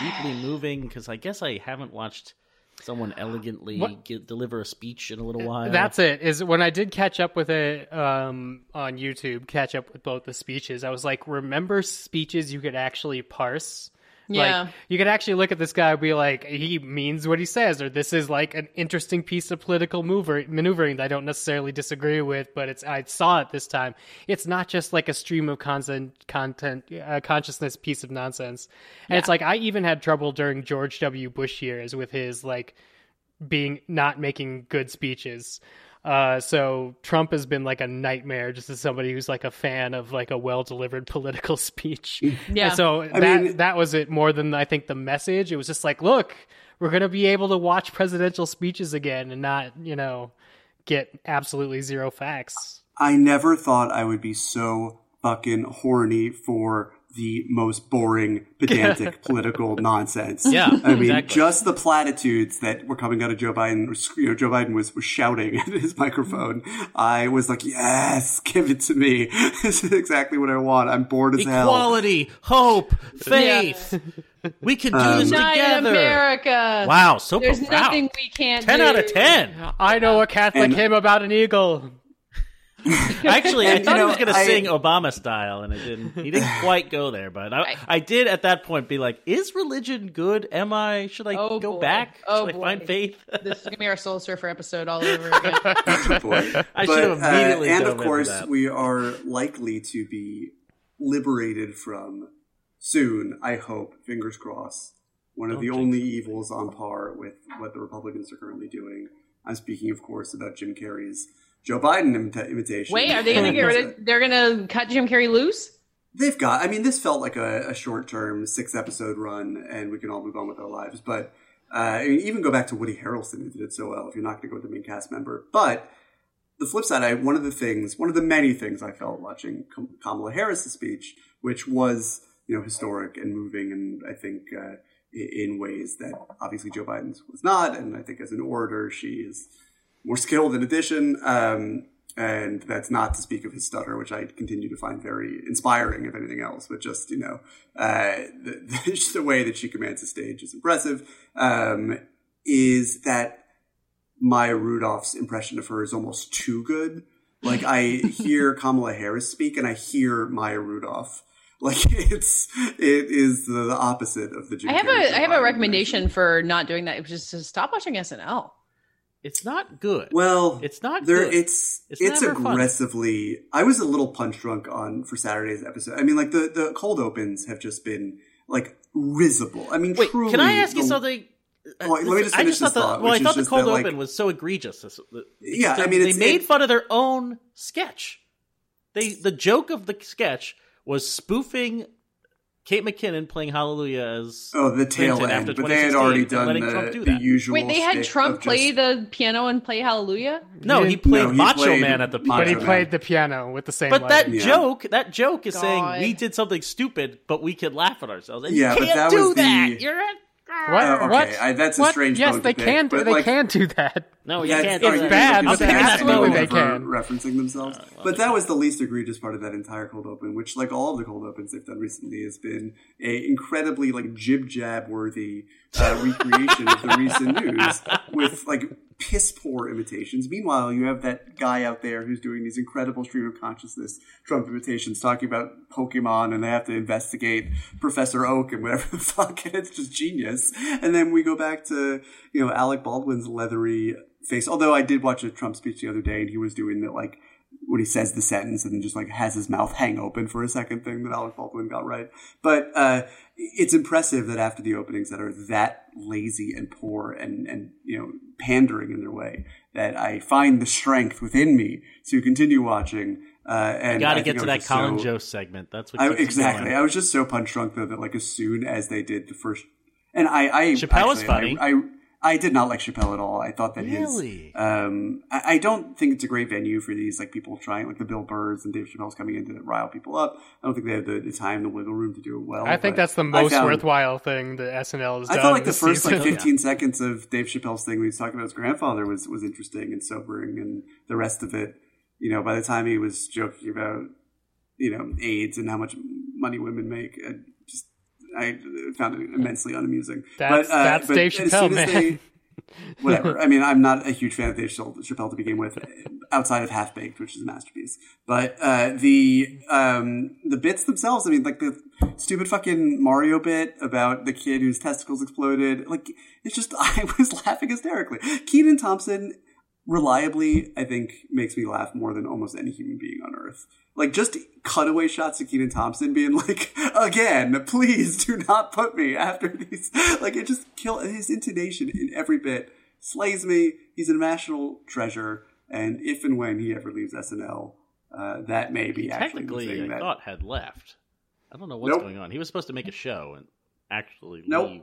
Speaker 3: deeply moving because I guess I haven't watched someone elegantly get, deliver a speech in a little while.
Speaker 1: That's it. Is when I did catch up with it um, on YouTube, catch up with both the speeches. I was like, remember speeches you could actually parse
Speaker 2: yeah.
Speaker 1: Like, you could actually look at this guy and be like, he means what he says, or this is like an interesting piece of political mover, maneuvering that I don't necessarily disagree with, but it's I saw it this time. It's not just like a stream of content, content, uh, consciousness piece of nonsense. And yeah. it's like I even had trouble during George W. Bush years with his like being not making good speeches. Uh, so Trump has been like a nightmare just as somebody who's like a fan of like a well delivered political speech.
Speaker 2: Yeah.
Speaker 1: And so I that mean, that was it more than I think the message. It was just like, look, we're gonna be able to watch presidential speeches again and not, you know, get absolutely zero facts.
Speaker 4: I never thought I would be so fucking horny for the most boring, pedantic political nonsense.
Speaker 3: Yeah,
Speaker 4: I mean,
Speaker 3: exactly.
Speaker 4: just the platitudes that were coming out of Joe Biden. You know, Joe Biden was, was shouting at his microphone. I was like, "Yes, give it to me. this is exactly what I want. I'm bored as
Speaker 3: Equality, hell. Equality, hope, faith." Yeah. We can do um, this together.
Speaker 2: America.
Speaker 3: Wow, so
Speaker 2: There's
Speaker 3: profound.
Speaker 2: nothing we can't
Speaker 3: 10
Speaker 2: do.
Speaker 3: out of 10.
Speaker 1: I know a Catholic and, hymn about an eagle.
Speaker 3: Actually, I thought know, he was going to sing Obama style, and it didn't. He didn't quite go there, but I, I, did at that point be like, "Is religion good? Am I? Should I
Speaker 2: oh
Speaker 3: go
Speaker 2: boy.
Speaker 3: back?
Speaker 2: Oh
Speaker 3: should
Speaker 2: boy.
Speaker 3: I find faith?"
Speaker 2: this is going to be our Soul Surfer episode all over again.
Speaker 4: boy.
Speaker 3: I should have immediately.
Speaker 4: Uh, and of course, we are likely to be liberated from soon. I hope. Fingers crossed. One of Don't the only evils on par with what the Republicans are currently doing. I'm speaking, of course, about Jim Carrey's Joe Biden imita- imitation.
Speaker 2: Wait, are they going to get rid of? They're going to cut Jim Carrey loose?
Speaker 4: They've got. I mean, this felt like a, a short term six episode run, and we can all move on with our lives. But uh, I mean, even go back to Woody Harrelson, who did it so well. If you're not going to go with the main cast member, but the flip side, I one of the things, one of the many things I felt watching Kamala Harris's speech, which was you know historic and moving, and I think. Uh, in ways that obviously Joe Biden's was not, and I think as an orator, she is more skilled in addition. Um, and that's not to speak of his stutter, which I continue to find very inspiring, if anything else. But just you know, uh, the, the, the, way that she commands the stage is impressive. Um, is that Maya Rudolph's impression of her is almost too good? Like I hear Kamala Harris speak, and I hear Maya Rudolph. Like it's it is the opposite of the. Jim
Speaker 2: I have a I have a recommendation for not doing that, which is to stop watching SNL.
Speaker 3: It's not good.
Speaker 4: Well,
Speaker 3: it's not
Speaker 4: there.
Speaker 3: Good.
Speaker 4: It's it's, it's aggressively. Fun. I was a little punch drunk on for Saturday's episode. I mean, like the the cold opens have just been like risible. I mean,
Speaker 3: wait.
Speaker 4: Truly,
Speaker 3: can I ask the, you something?
Speaker 4: Well, let me just finish I just
Speaker 3: thought
Speaker 4: the,
Speaker 3: thought, well, I thought the cold that, open like, was so egregious.
Speaker 4: yeah, I mean,
Speaker 3: they made fun of their own sketch. They the joke of the sketch was spoofing Kate McKinnon playing Hallelujah as
Speaker 4: oh the tail
Speaker 3: Clinton
Speaker 4: end, but they had already done the,
Speaker 3: do
Speaker 4: the usual.
Speaker 2: Wait, they had Trump play the piano and play Hallelujah.
Speaker 3: No, he played no, he Macho
Speaker 4: played
Speaker 3: Man at the piano.
Speaker 1: But he played the piano with the same.
Speaker 3: But
Speaker 1: line.
Speaker 3: that
Speaker 4: yeah.
Speaker 3: joke, that joke is
Speaker 2: God.
Speaker 3: saying we did something stupid, but we could laugh at ourselves. And
Speaker 4: yeah,
Speaker 3: you can't
Speaker 4: but that
Speaker 3: do
Speaker 4: was
Speaker 3: that.
Speaker 4: the.
Speaker 3: You're a
Speaker 1: what?
Speaker 4: Uh, okay,
Speaker 1: what?
Speaker 4: I, that's a
Speaker 1: what?
Speaker 4: strange.
Speaker 1: Yes, they
Speaker 4: pick,
Speaker 1: can. do. They
Speaker 4: like,
Speaker 1: can do that.
Speaker 3: No, you can't.
Speaker 1: It's
Speaker 3: do
Speaker 1: bad,
Speaker 3: but
Speaker 1: absolutely they
Speaker 4: can. Referencing themselves, uh, but that was the least egregious part of that entire cold open, which, like all of the cold opens they've done recently, has been a incredibly like jib jab worthy uh, recreation of the recent news with like piss poor imitations. Meanwhile, you have that guy out there who's doing these incredible stream of consciousness Trump imitations, talking about Pokemon, and they have to investigate Professor Oak and whatever the fuck. And it's just genius. And then we go back to you know Alec Baldwin's leathery face. Although I did watch a Trump speech the other day, and he was doing the like when he says the sentence and then just like has his mouth hang open for a second thing that Alec Baldwin got right. But uh, it's impressive that after the openings that are that lazy and poor and and you know pandering in their way, that I find the strength within me to continue watching. Uh, and
Speaker 3: got to get to that Colin so, Jost segment. That's what
Speaker 4: I, exactly. I was just so punch drunk though that like as soon as they did the first, and I, I
Speaker 3: Chappelle actually, was funny.
Speaker 4: I, I I did not like Chappelle at all. I thought that
Speaker 3: really?
Speaker 4: his, um, I, I, don't think it's a great venue for these like people trying like the Bill Burrs and Dave Chappelle's coming in to rile people up. I don't think they have the, the time, the wiggle room to do it well.
Speaker 1: I think that's the most found, worthwhile thing that SNL has
Speaker 4: I
Speaker 1: done.
Speaker 4: I felt like the first
Speaker 1: season.
Speaker 4: like 15 seconds of Dave Chappelle's thing when he was talking about his grandfather was was interesting and sobering, and the rest of it, you know, by the time he was joking about you know AIDS and how much money women make, just I found it immensely unamusing.
Speaker 1: That's,
Speaker 4: but, uh,
Speaker 1: that's Dave Chappelle, man. They,
Speaker 4: whatever. I mean, I'm not a huge fan of Dave Chappelle to begin with, outside of Half Baked, which is a masterpiece. But uh, the um, the bits themselves, I mean, like the stupid fucking Mario bit about the kid whose testicles exploded, like it's just I was laughing hysterically. Kenan Thompson reliably, I think, makes me laugh more than almost any human being on earth. Like just cutaway shots of Kenan Thompson being like, "Again, please do not put me after these." Like it just kill his intonation in every bit slays me. He's a national treasure, and if and when he ever leaves SNL, uh, that may be actually
Speaker 3: technically
Speaker 4: the thing
Speaker 3: I
Speaker 4: that
Speaker 3: thought had left. I don't know what's
Speaker 4: Nope.
Speaker 3: going on. He was supposed to make a show and actually
Speaker 4: Nope.
Speaker 3: leave.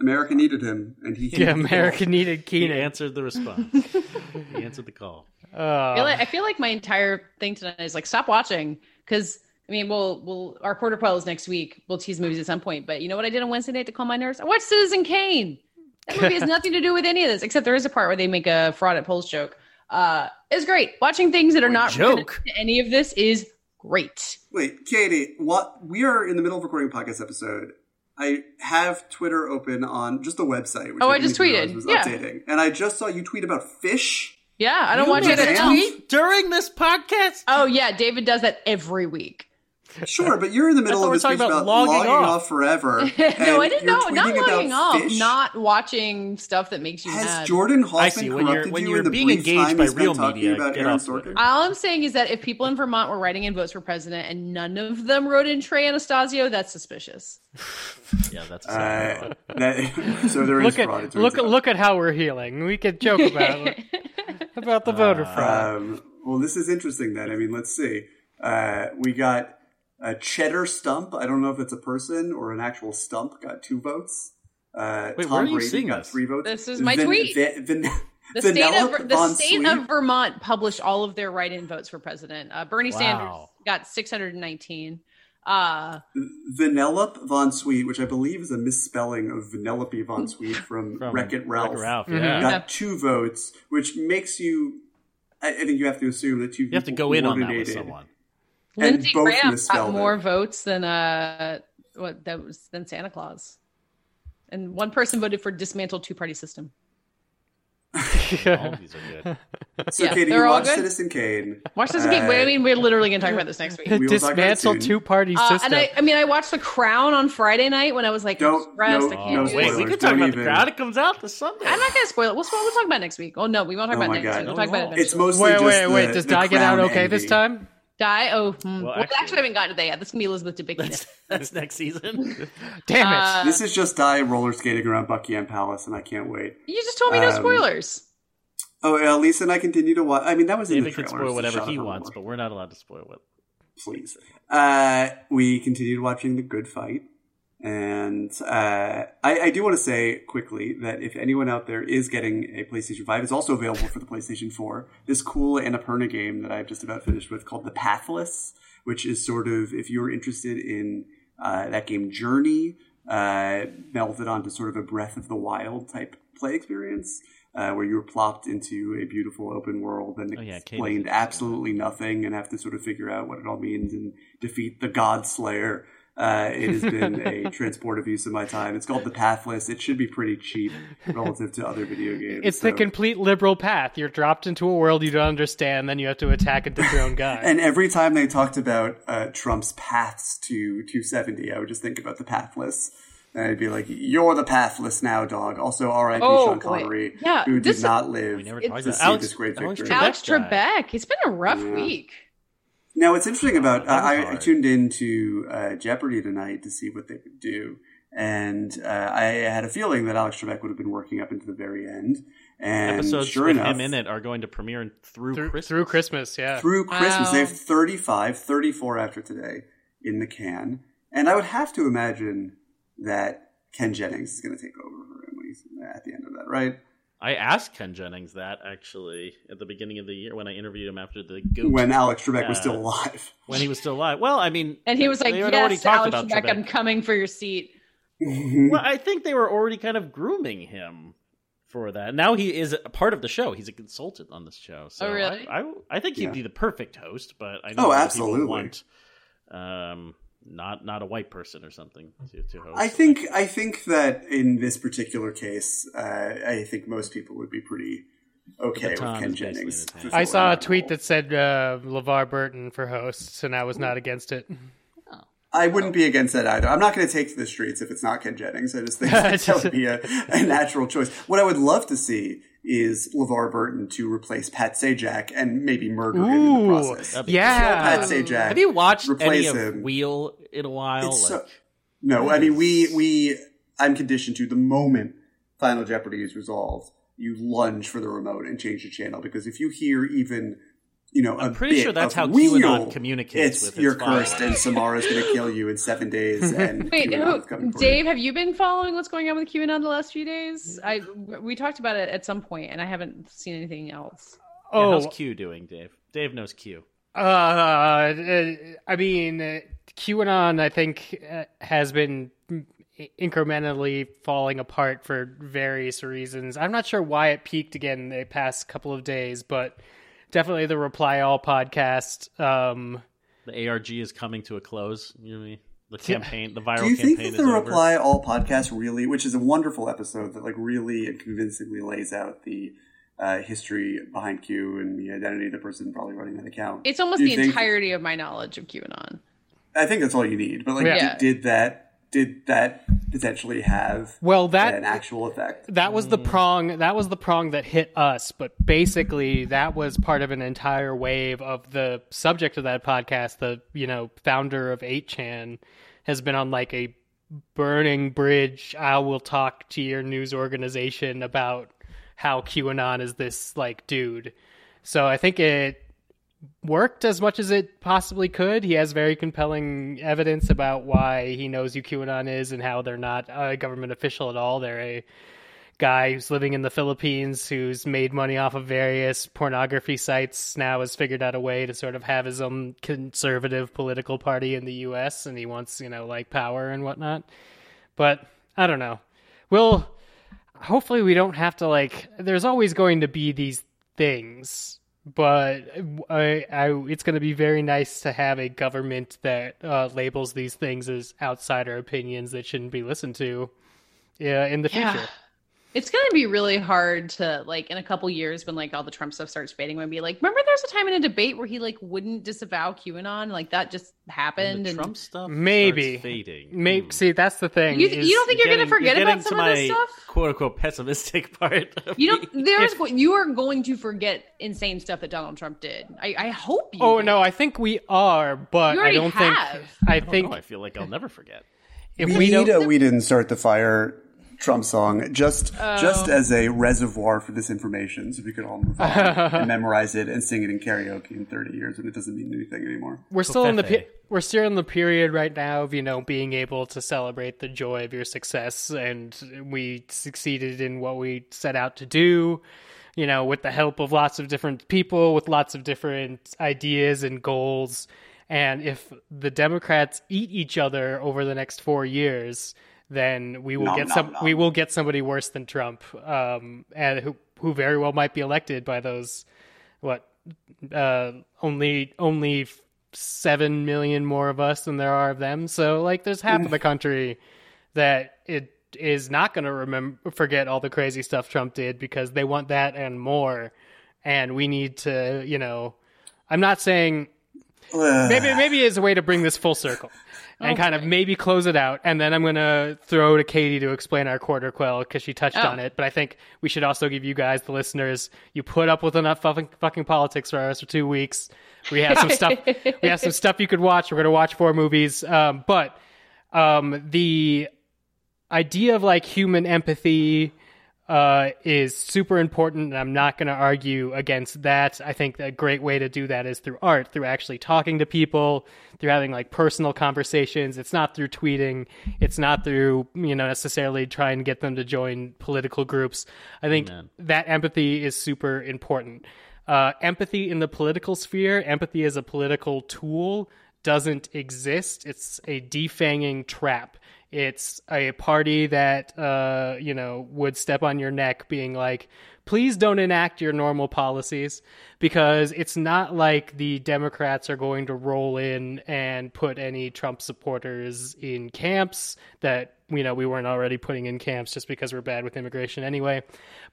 Speaker 4: America needed him, and he
Speaker 1: yeah, America needed
Speaker 3: He
Speaker 1: Kenan.
Speaker 3: answered the response. he answered the call.
Speaker 2: I feel,
Speaker 1: Uh,
Speaker 2: like, I feel like my entire thing tonight is like stop watching because I mean we'll we'll our quarter polls next week. We'll tease movies at some point, but you know what I did on Wednesday night to calm my nerves? I watched Citizen Kane. That movie has nothing to do with any of this, except there is a part where they make a fraud at polls joke. Uh, it's great. Watching things that are not related
Speaker 1: joke.
Speaker 2: to any of this is great.
Speaker 4: Wait, Katey, what? We are in the middle of recording a podcast episode. I have Twitter open on just the website. Which
Speaker 2: Oh, I
Speaker 4: didn't
Speaker 2: just tweeted.
Speaker 4: Was
Speaker 2: Yeah.
Speaker 4: updating, and I just saw you tweet about fish.
Speaker 2: Yeah, I don't
Speaker 3: You
Speaker 2: watch it at all.
Speaker 3: tweet during this podcast.
Speaker 2: Oh yeah, David does that every week.
Speaker 4: Sure, but you're in the middle of
Speaker 3: we
Speaker 4: a
Speaker 3: were talking
Speaker 4: speech
Speaker 3: about
Speaker 4: about,
Speaker 3: logging
Speaker 4: logging,
Speaker 3: off.
Speaker 4: off. forever.
Speaker 2: no, I didn't
Speaker 4: you're
Speaker 2: know. Not logging off,
Speaker 4: fish.
Speaker 2: not watching stuff that makes you
Speaker 4: Has
Speaker 2: mad.
Speaker 4: Jordan Hoffman
Speaker 3: I see. When you're- when
Speaker 4: you
Speaker 3: you're
Speaker 4: in the
Speaker 3: being
Speaker 4: brief
Speaker 3: engaged
Speaker 4: time
Speaker 3: by
Speaker 4: he spent
Speaker 3: real
Speaker 4: talking
Speaker 3: media,
Speaker 4: about
Speaker 3: get
Speaker 4: Aaron
Speaker 3: off
Speaker 4: Sorkin?
Speaker 2: All I'm saying is that if people in Vermont were writing in votes for president and none of them wrote in Trey Anastasio, that's suspicious.
Speaker 3: Yeah, that's a
Speaker 4: Uh, that, so there is
Speaker 1: look at
Speaker 4: fraud. it
Speaker 1: look
Speaker 4: out.
Speaker 1: look at how we're healing. We could joke about about the voter fraud.
Speaker 4: Um, well, this is interesting. Then I mean, let's see. Uh, we got a cheddar stump. I don't know if it's a person or an actual stump. Got two votes. Uh,
Speaker 3: Wait,
Speaker 4: Tom
Speaker 3: where are you
Speaker 4: Brady
Speaker 3: seeing
Speaker 4: got
Speaker 3: this?
Speaker 4: three votes.
Speaker 2: This is my
Speaker 4: Van-
Speaker 2: tweet.
Speaker 4: Van- Van-
Speaker 2: The state of the state of Vermont published all of their write-in votes for president. Uh, Bernie
Speaker 3: Wow.
Speaker 2: Sanders got 619. Uh,
Speaker 4: Vanellope Von Sweet, which I believe is a misspelling of Vanellope Von Sweet from,
Speaker 3: From
Speaker 4: Wreck It Ralph,
Speaker 3: Wreck-It Ralph,
Speaker 1: Mhm.
Speaker 3: yeah.
Speaker 4: got two votes, which makes you. I, I think you have to assume that two.
Speaker 3: You have to go in on that with someone.
Speaker 4: And
Speaker 2: Lindsey Graham got
Speaker 4: misspelled
Speaker 2: more
Speaker 4: it.
Speaker 2: votes than uh, what that was than Santa Claus, and one person voted for dismantle two-party system.
Speaker 3: all these are good.
Speaker 4: So,
Speaker 2: Yeah,
Speaker 4: Katey,
Speaker 2: they're
Speaker 4: you
Speaker 2: all
Speaker 4: watched
Speaker 2: good.
Speaker 4: Citizen Kane.
Speaker 2: Watch this again.
Speaker 4: Uh,
Speaker 2: Wait, I mean, we're literally going to talk about this next week.
Speaker 4: We will talk
Speaker 1: Dismantle two party
Speaker 2: Uh,
Speaker 1: system.
Speaker 2: and I, I mean, I watched The Crown on Friday night when I was like
Speaker 4: Don't-
Speaker 2: stressed.
Speaker 4: no,
Speaker 2: I can't
Speaker 4: no
Speaker 2: do
Speaker 3: Wait,
Speaker 2: this.
Speaker 3: we could talk
Speaker 4: don't
Speaker 3: about
Speaker 4: even-
Speaker 3: the crowd. It comes out this Sunday.
Speaker 2: I'm not going to spoil it. We'll, we'll talk about it next week. Oh no, we won't talk
Speaker 4: Oh
Speaker 2: about it next
Speaker 4: God.
Speaker 2: week. We'll
Speaker 3: No,
Speaker 2: talk
Speaker 3: we
Speaker 2: about it
Speaker 3: won't.
Speaker 4: It's
Speaker 2: eventually.
Speaker 4: mostly
Speaker 1: wait,
Speaker 4: just
Speaker 1: wait,
Speaker 4: the,
Speaker 1: wait. Does
Speaker 4: the
Speaker 1: Di get out
Speaker 4: crown
Speaker 1: okay this time?
Speaker 2: Di. Oh, hmm.
Speaker 3: Well,
Speaker 2: well,
Speaker 3: actually-
Speaker 2: actually, I haven't gotten to that yet. This can be Elizabeth Debicki.
Speaker 3: That's, that's next season.
Speaker 1: Damn it!
Speaker 2: Uh,
Speaker 4: This is just Di roller skating around Buckingham Palace, and I can't wait.
Speaker 2: you just told me no
Speaker 4: um,
Speaker 2: spoilers.
Speaker 4: Oh, uh, Lisa and I continue to watch. I mean, that was in
Speaker 3: David
Speaker 4: the
Speaker 3: can spoil whatever he wants,
Speaker 4: Eleanor.
Speaker 3: but we're not allowed to spoil what.
Speaker 4: please. Uh, we continued watching The Good Fight. And uh, I, I do want to say quickly that if anyone out there is getting a PlayStation 5, it's also available for the PlayStation 4. This cool Annapurna game that I've just about finished with called The Pathless, which is sort of, if you're interested in uh, that game Journey, uh, melded onto sort of a Breath of the Wild type play experience. Uh, where you were plopped into a beautiful open world and
Speaker 3: Oh, yeah,
Speaker 4: explained absolutely nothing and have to sort of figure out what it all means and defeat the God Slayer. Uh, it has been a transportive use of my time. It's called the Pathless. It should be pretty cheap relative to other video games.
Speaker 1: It's so. the complete liberal path. You're dropped into a world you don't understand, then you have to attack and dethrone God.
Speaker 4: and every time they talked about uh, Trump's paths to 270, I would just think about the Pathless. And I'd be like, "You're the pathless now, dog." Also, R.I.P. Oh, Sean Connery,
Speaker 2: yeah,
Speaker 4: who did not live
Speaker 2: to see Alex, this great victory. Alex Trebek. It's been a rough yeah. week.
Speaker 4: Now, what's interesting about I, I, tuned into uh, Jeopardy tonight to see what they would do, and uh, I had a feeling that Alex Trebek would have been working up into the very end. And
Speaker 3: episodes
Speaker 4: sure
Speaker 3: with
Speaker 4: enough,
Speaker 3: him in it are going to premiere through,
Speaker 1: through
Speaker 3: Christmas.
Speaker 1: Through Christmas, yeah.
Speaker 4: Through Christmas, wow. they have 35, 34 after today in the can, and I would have to imagine that Ken Jennings is going to take over for him at the end of that, right?
Speaker 3: I asked Ken Jennings that actually at the beginning of the year when I interviewed him after the goat.
Speaker 4: when Alex Trebek uh, was still alive.
Speaker 3: When he was still alive. Well, I mean,
Speaker 2: and he was like, "Yes, Alex Trebek, Trebek, I'm coming for your seat."
Speaker 3: well, I think they were already kind of grooming him for that. Now he is a part of the show. He's a consultant on this show. So
Speaker 2: oh, really?
Speaker 3: I, I, I think he'd yeah. be the perfect host. But I know
Speaker 4: oh, absolutely.
Speaker 3: want um, not not a white person or something to, to host.
Speaker 4: I think I think that in this particular case, uh, I think most people would be pretty okay with Ken Jennings.
Speaker 1: I saw a tweet that said uh, LeVar Burton for hosts, and I was not against it.
Speaker 4: Oh. I wouldn't be against that either. I'm not going to take to the streets if it's not Ken Jennings. I just think that would be a, a natural choice. What I would love to see is LeVar Burton to replace Pat Sajak and maybe murder Ooh, him in the process.
Speaker 1: Yeah.
Speaker 4: Pat Sajak.
Speaker 3: Have you watched any of him. Wheel in a while? Like, so,
Speaker 4: no, I mean, we, we, I'm conditioned to the moment Final Jeopardy is resolved, you lunge for the remote and change the channel because if you hear even you know,
Speaker 3: I'm pretty sure that's how
Speaker 4: wheel,
Speaker 3: QAnon communicates
Speaker 4: it's, with you're cursed and Samara's going to kill you in seven days. And
Speaker 2: wait, who, Dave, have you been following what's going on with QAnon the last few days? I we talked about it at some point, and I haven't seen anything else.
Speaker 3: Oh, yeah, how's Q doing, Dave? Dave knows Q.
Speaker 1: Uh, I mean, QAnon, I think, uh, has been incrementally falling apart for various reasons. I'm not sure why it peaked again the past couple of days, but definitely the Reply All podcast. Um,
Speaker 3: the ARG is coming to a close. You know, the campaign, the viral
Speaker 4: Do you
Speaker 3: think
Speaker 4: that the Reply All podcast really, which is a wonderful episode that like really and convincingly lays out the uh, history behind Q and the identity of the person probably running that account?
Speaker 2: It's almost the entirety of my knowledge of QAnon.
Speaker 4: I think that's all you need. But like, yeah. did, did that did that potentially have
Speaker 1: well that
Speaker 4: an actual effect?
Speaker 1: that was the prong that was the prong that hit us but basically that was part of an entire wave of the subject of that podcast the you know founder of 8chan has been on like a burning bridge. I will talk to your news organization about how qanon is this like dude. So i think it worked as much as it possibly could. He has very compelling evidence about why he knows who QAnon is and how they're not a government official at all. They're a guy who's living in the Philippines who's made money off of various pornography sites now has figured out a way to sort of have his own conservative political party in the US and he wants, you know, like power and whatnot. But I don't know. We'll hopefully we don't have to like there's always going to be these things but I, I, it's going to be very nice to have a government that uh, labels these things as outsider opinions that shouldn't be listened to uh, in the yeah. future.
Speaker 2: It's going to be really hard to like in a couple years when like all the Trump stuff starts fading and be like, remember there's a time in a debate where he like wouldn't disavow QAnon, like that just happened.
Speaker 3: And, Trump stuff
Speaker 1: maybe
Speaker 3: fading.
Speaker 1: Maybe hmm. see that's the thing.
Speaker 2: You, you don't think you're, going to forget about some of this stuff?
Speaker 3: "Quote unquote" pessimistic part.
Speaker 2: You don't. There's if, you are going to forget insane stuff that Donald Trump did. I, I hope you.
Speaker 1: Oh no, I think we are, but I don't
Speaker 2: have.
Speaker 1: think. I, I think.
Speaker 3: Know, I feel like I'll never forget.
Speaker 4: If we, we don't, we didn't start the fire Trump song just oh. just as a reservoir for this information, so we could all move on and memorize it and sing it in karaoke in 30 years when it doesn't mean anything anymore.
Speaker 1: We're still in the we're still in the period right now of you know being able to celebrate the joy of your success, and we succeeded in what we set out to do. You know, with the help of lots of different people, with lots of different ideas and goals. And if the Democrats eat each other over the next four years, then we will no, get no, some. No. We will get somebody worse than Trump, um, and who who very well might be elected by those what uh, only only seven million more of us than there are of them. So like, there's half of the country that it is not going to remember forget all the crazy stuff Trump did because they want that and more. And we need to, you know, I'm not saying maybe maybe it's a way to bring this full circle and okay. kind of maybe close it out. And then I'm going to throw to Katey to explain our quarter quell because she touched oh. on it. But I think we should also give you guys, the listeners, you put up with enough fucking, fucking politics for us for two weeks. We have some stuff. we have some stuff you could watch. We're going to watch four movies. Um, but um, the idea of like human empathy uh, is super important, and I'm not going to argue against that. I think a great way to do that is through art, through actually talking to people, through having like personal conversations. It's not through tweeting. It's not through you know necessarily trying to get them to join political groups. I think Amen. that empathy is super important. Uh, empathy in the political sphere, empathy as a political tool doesn't exist. It's a defanging trap. It's a party that uh, you know would step on your neck, being like, "Please don't enact your normal policies," because it's not like the Democrats are going to roll in and put any Trump supporters in camps that you know we weren't already putting in camps just because we're bad with immigration anyway.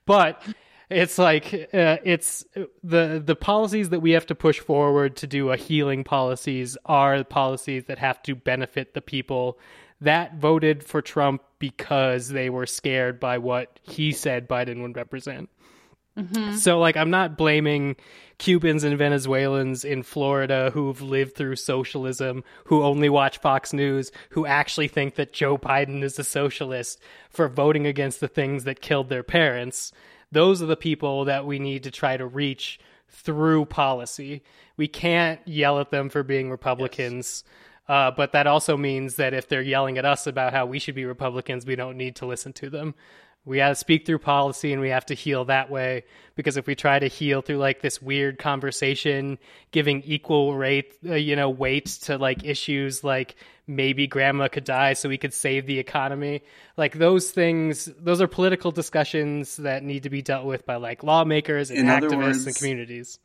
Speaker 1: But it's like uh, it's the the policies that we have to push forward to do a healing policies are policies that have to benefit the people that voted for Trump because they were scared by what he said Biden would represent. Mm-hmm. So, like, I'm not blaming Cubans and Venezuelans in Florida who've lived through socialism, who only watch Fox News, who actually think that Joe Biden is a socialist for voting against the things that killed their parents. Those are the people that we need to try to reach through policy. We can't yell at them for being Republicans. Yes uh, but that also means that if they're yelling at us about how we should be Republicans, we don't need to listen to them. We have to speak through policy and we have to heal that way. Because if we try to heal through like this weird conversation, giving equal rate, uh, you know, weight to like issues like maybe grandma could die so we could save the economy, like those things, those are political discussions that need to be dealt with by like lawmakers and In activists words, and communities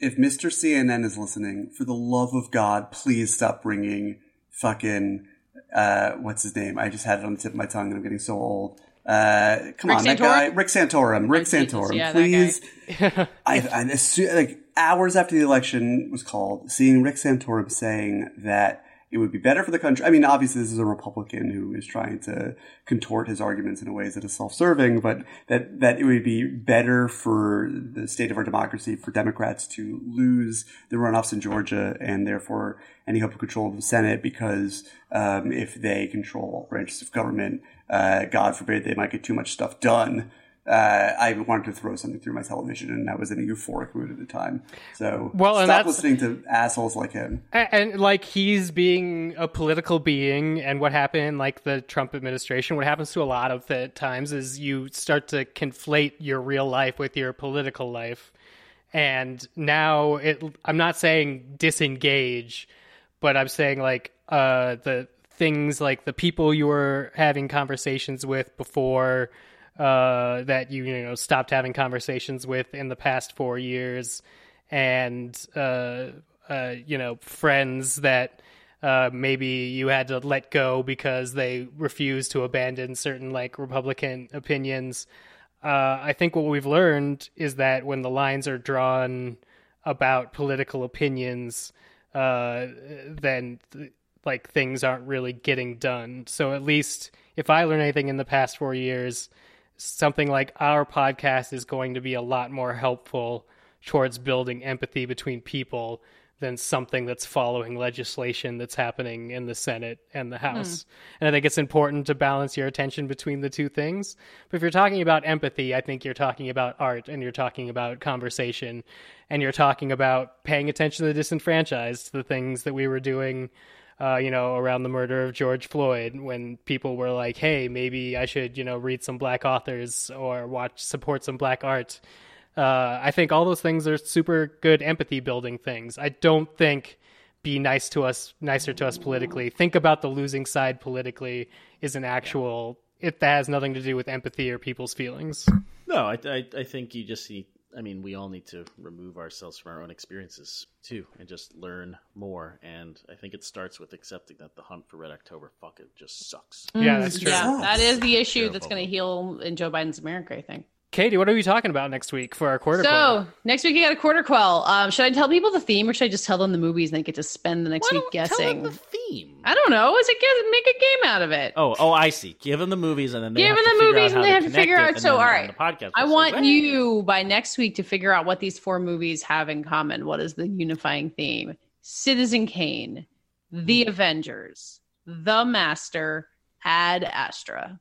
Speaker 4: if Mr. CNN is listening, for the love of God, please stop bringing fucking uh, what's his name? I just had it on the tip of my tongue, and I'm getting so old. Uh, come Rick on, Santorum? that guy, Rick Santorum. Rick Santorum, yeah, please. I, I like hours after the election was called, seeing Rick Santorum saying that it would be better for the country. I mean, obviously, this is a Republican who is trying to contort his arguments in ways that is self-serving, but that that it would be better for the state of our democracy for Democrats to lose the runoffs in Georgia and therefore any hope of control of the Senate, because um, if they control branches of government, uh, God forbid, they might get too much stuff done uh, I wanted to throw something through my television, and I was in a euphoric mood at the time. So well, and stop listening to assholes like him.
Speaker 1: And, and, like he's being a political being, and what happened, like the Trump administration, what happens to a lot of the times is you start to conflate your real life with your political life, and now it. I'm not saying disengage, but I'm saying like uh, the things like the people you were having conversations with before uh, that you you know stopped having conversations with in the past four years, and uh, uh, you know friends that uh, maybe you had to let go because they refused to abandon certain like Republican opinions. Uh, I think what we've learned is that when the lines are drawn about political opinions, uh, then th- like things aren't really getting done. So at least if I learn anything in the past four years, something like our podcast is going to be a lot more helpful towards building empathy between people than something that's following legislation that's happening in the Senate and the House. Mm. And I think it's important to balance your attention between the two things. But if you're talking about empathy, I think you're talking about art and you're talking about conversation and you're talking about paying attention to the disenfranchised, the things that we were doing uh, you know, around the murder of George Floyd, when people were like, "Hey, maybe I should, you know, read some black authors or watch support some black art." Uh, I think all those things are super good empathy building things. I don't think be nice to us, nicer to us politically. Think about the losing side politically is an actual. It that has nothing to do with empathy or people's feelings.
Speaker 3: No, I, I, I think you just see I mean, we all need to remove ourselves from our own experiences too, and just learn more. And I think it starts with accepting that the hunt for Red October, fuck it, just sucks. Mm.
Speaker 1: Yeah, that's true.
Speaker 2: Yeah, that is the issue that's going to heal in Joe Biden's America. I think.
Speaker 1: Katey, what are we talking about next week for our quarter?
Speaker 2: So
Speaker 1: quell?
Speaker 2: next week you got a quarter quell. Um, should I tell people the theme, or should I just tell them the movies and they get to spend the next
Speaker 3: Why
Speaker 2: week
Speaker 3: don't
Speaker 2: guessing?
Speaker 3: Tell them the theme.
Speaker 2: I don't know. Is it get make a game out of it?
Speaker 3: Oh, oh, I see. Give them the movies, and then they
Speaker 2: Give them the movies, and they have to figure out. So,
Speaker 3: then
Speaker 2: all
Speaker 3: on
Speaker 2: right,
Speaker 3: the podcast,
Speaker 2: I
Speaker 3: we'll say,
Speaker 2: want
Speaker 3: "Hey."
Speaker 2: you by next week to figure out what these four movies have in common. What is the unifying theme? Citizen Kane, The
Speaker 3: Hmm.
Speaker 2: Avengers, The Master, Ad Astra.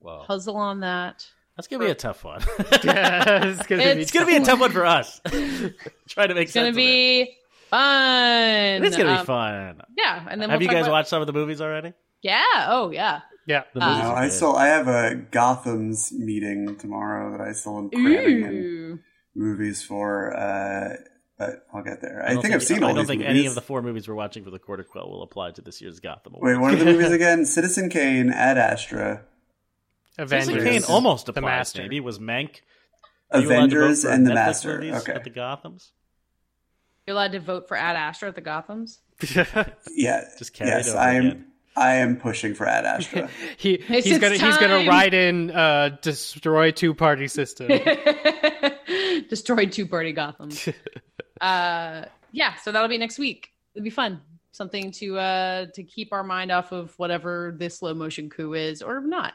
Speaker 3: Well,
Speaker 2: Puzzle on that.
Speaker 3: That's gonna be a tough one.
Speaker 1: yeah, it's gonna
Speaker 2: It's
Speaker 1: be
Speaker 3: gonna be a tough one for us. Try to make
Speaker 2: It's
Speaker 3: sense.
Speaker 2: gonna
Speaker 3: of it.
Speaker 2: be fun.
Speaker 3: It's gonna
Speaker 2: Um,
Speaker 3: be fun.
Speaker 2: Yeah, and then
Speaker 3: Have
Speaker 2: we'll
Speaker 3: you guys
Speaker 2: about-
Speaker 3: watched some of the movies already?
Speaker 2: Yeah. Oh, yeah.
Speaker 1: yeah.
Speaker 3: The
Speaker 2: Uh,
Speaker 3: movies
Speaker 4: No,
Speaker 3: are
Speaker 4: I still I have a Gotham's meeting tomorrow that I still am cramming in movies for. Uh, but I'll get there. I,
Speaker 3: don't
Speaker 4: think, I've seen all
Speaker 3: I don't
Speaker 4: these
Speaker 3: think
Speaker 4: movies.
Speaker 3: any of the four movies we're watching for the quarter quell will apply to this year's Gotham.
Speaker 4: Wait,
Speaker 3: Awards.
Speaker 4: what are the movies again? Citizen Kane, Ad Astra,
Speaker 1: Avengers.
Speaker 3: Citizen Kane almost
Speaker 1: The
Speaker 3: applies.
Speaker 1: Master.
Speaker 3: Maybe was Mank. Are you allowed to vote
Speaker 4: Avengers, and The
Speaker 3: Netflix
Speaker 4: Master. Okay.
Speaker 3: At the Gothams.
Speaker 2: You're allowed to vote for Ad Astra at the Gothams.
Speaker 4: Yeah.
Speaker 3: Just carry it
Speaker 4: yes,
Speaker 3: over
Speaker 4: I am.
Speaker 3: again.
Speaker 4: I am pushing for Ad Astra.
Speaker 1: he,
Speaker 2: It's
Speaker 1: he's gonna he's gonna
Speaker 2: time.
Speaker 1: write in uh, destroy two party system.
Speaker 2: destroy two party Gotham. uh, yeah, so that'll be next week. It'll be fun. Something to uh to keep our mind off of whatever this slow motion coup is, or not.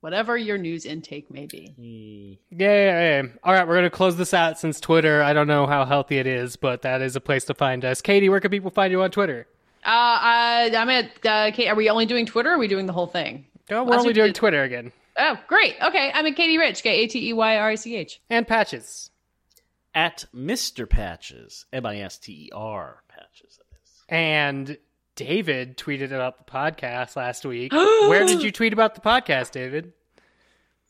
Speaker 2: Whatever your news intake may be.
Speaker 1: Yeah, yeah, yeah. All right, we're gonna close this out since Twitter. I don't know how healthy it is, but that is a place to find us. Katey, where can people find you on Twitter?
Speaker 2: Uh, I, I'm at. Uh, Kate, are we only doing Twitter? or Are we doing the whole thing?
Speaker 1: Oh, we're
Speaker 2: Last
Speaker 1: only
Speaker 2: week
Speaker 1: doing
Speaker 2: did-
Speaker 1: Twitter again
Speaker 2: Oh, great. Okay, I'm at Katey Rich. K A T E Y R I C H.
Speaker 1: and patches.
Speaker 3: At Mr. Patches, M I S T E R Patches.
Speaker 1: And David tweeted about the podcast last week. where did you tweet about the podcast, David?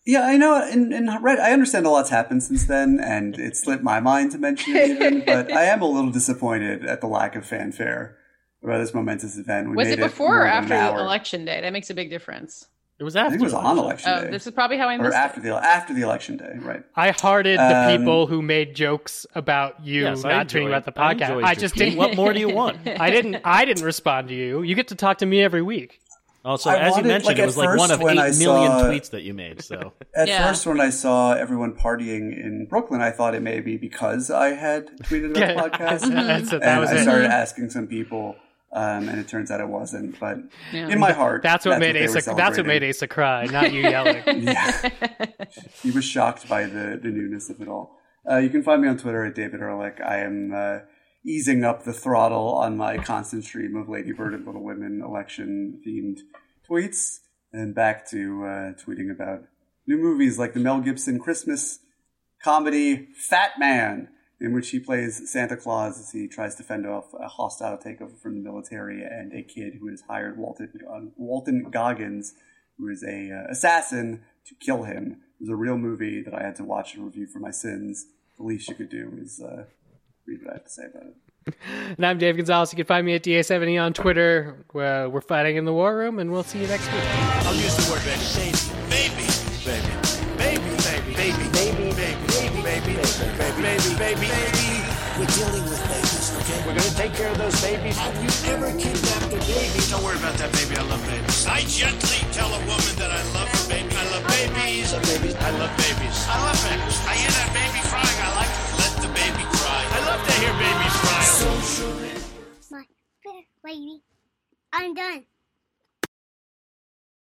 Speaker 4: yeah, I know. And, and right, I understand a lot's happened since then, and it slipped my mind to mention it even. but I am a little disappointed at the lack of fanfare about this momentous event. We
Speaker 2: Was
Speaker 4: made
Speaker 2: it before
Speaker 4: more
Speaker 2: or after
Speaker 4: an
Speaker 2: the
Speaker 4: hour.
Speaker 2: election day? That makes a big difference.
Speaker 3: It was
Speaker 4: I
Speaker 3: after.
Speaker 4: think it was on election day.
Speaker 2: Oh, this is probably how I
Speaker 4: or
Speaker 2: missed
Speaker 4: after
Speaker 2: it.
Speaker 4: the after the election day, right?
Speaker 1: I hearted the
Speaker 4: Um,
Speaker 1: people who made jokes about you
Speaker 3: Yes, I
Speaker 1: not tweeting about the podcast.
Speaker 3: enjoyed
Speaker 1: I, just
Speaker 3: tweet.
Speaker 1: didn't.
Speaker 3: What more do you want?
Speaker 1: I didn't. I didn't respond to you. You get to talk to me every week.
Speaker 3: Also,
Speaker 4: I
Speaker 3: as you mentioned,
Speaker 4: like,
Speaker 3: it was like one of eight
Speaker 4: when
Speaker 3: million
Speaker 4: saw-
Speaker 3: tweets that you made. So
Speaker 4: At
Speaker 2: Yeah.
Speaker 4: first, when I saw everyone partying in Brooklyn, I thought it may be because I had tweeted about the podcast.
Speaker 1: That's. That
Speaker 4: and
Speaker 1: was
Speaker 4: I
Speaker 1: it.
Speaker 4: started asking some people, um, and it turns out it wasn't. But
Speaker 2: Yeah.
Speaker 4: in my heart,
Speaker 1: That's what made
Speaker 4: they were
Speaker 1: Asa. That's what made. Asa cry, not you yelling.
Speaker 4: Yeah, he was shocked by the the newness of it all. Uh, you can find me on Twitter at David Ehrlich. I am uh, easing up the throttle on my constant stream of Lady Bird and Little Women election themed tweets, and back to uh, tweeting about new movies like the Mel Gibson Christmas comedy Fat Man, in which he plays Santa Claus as he tries to fend off a hostile takeover from the military and a kid who has hired Walton, uh, Walton Goggins, who is a uh, assassin, to kill him. It was a real movie that I had to watch and review for my sins. The least you could do is uh, read what I have to say about it.
Speaker 1: and I'm Dave Gonzalez. You can find me at DA70 on Twitter. Where we're fighting in the war room, and we'll see you next week.
Speaker 7: I'll use the word Baby. Baby. Baby. Baby. We're dealing with babies, okay? We're gonna take care of those babies. Have you ever kidnapped a baby? Don't worry about that, baby. I love babies. I gently tell a woman that I love her baby. I love babies. I love babies. I love babies. I love babies. I hear that baby crying. I like to let the baby cry. I love to hear babies cry.
Speaker 8: My fair lady. I'm done.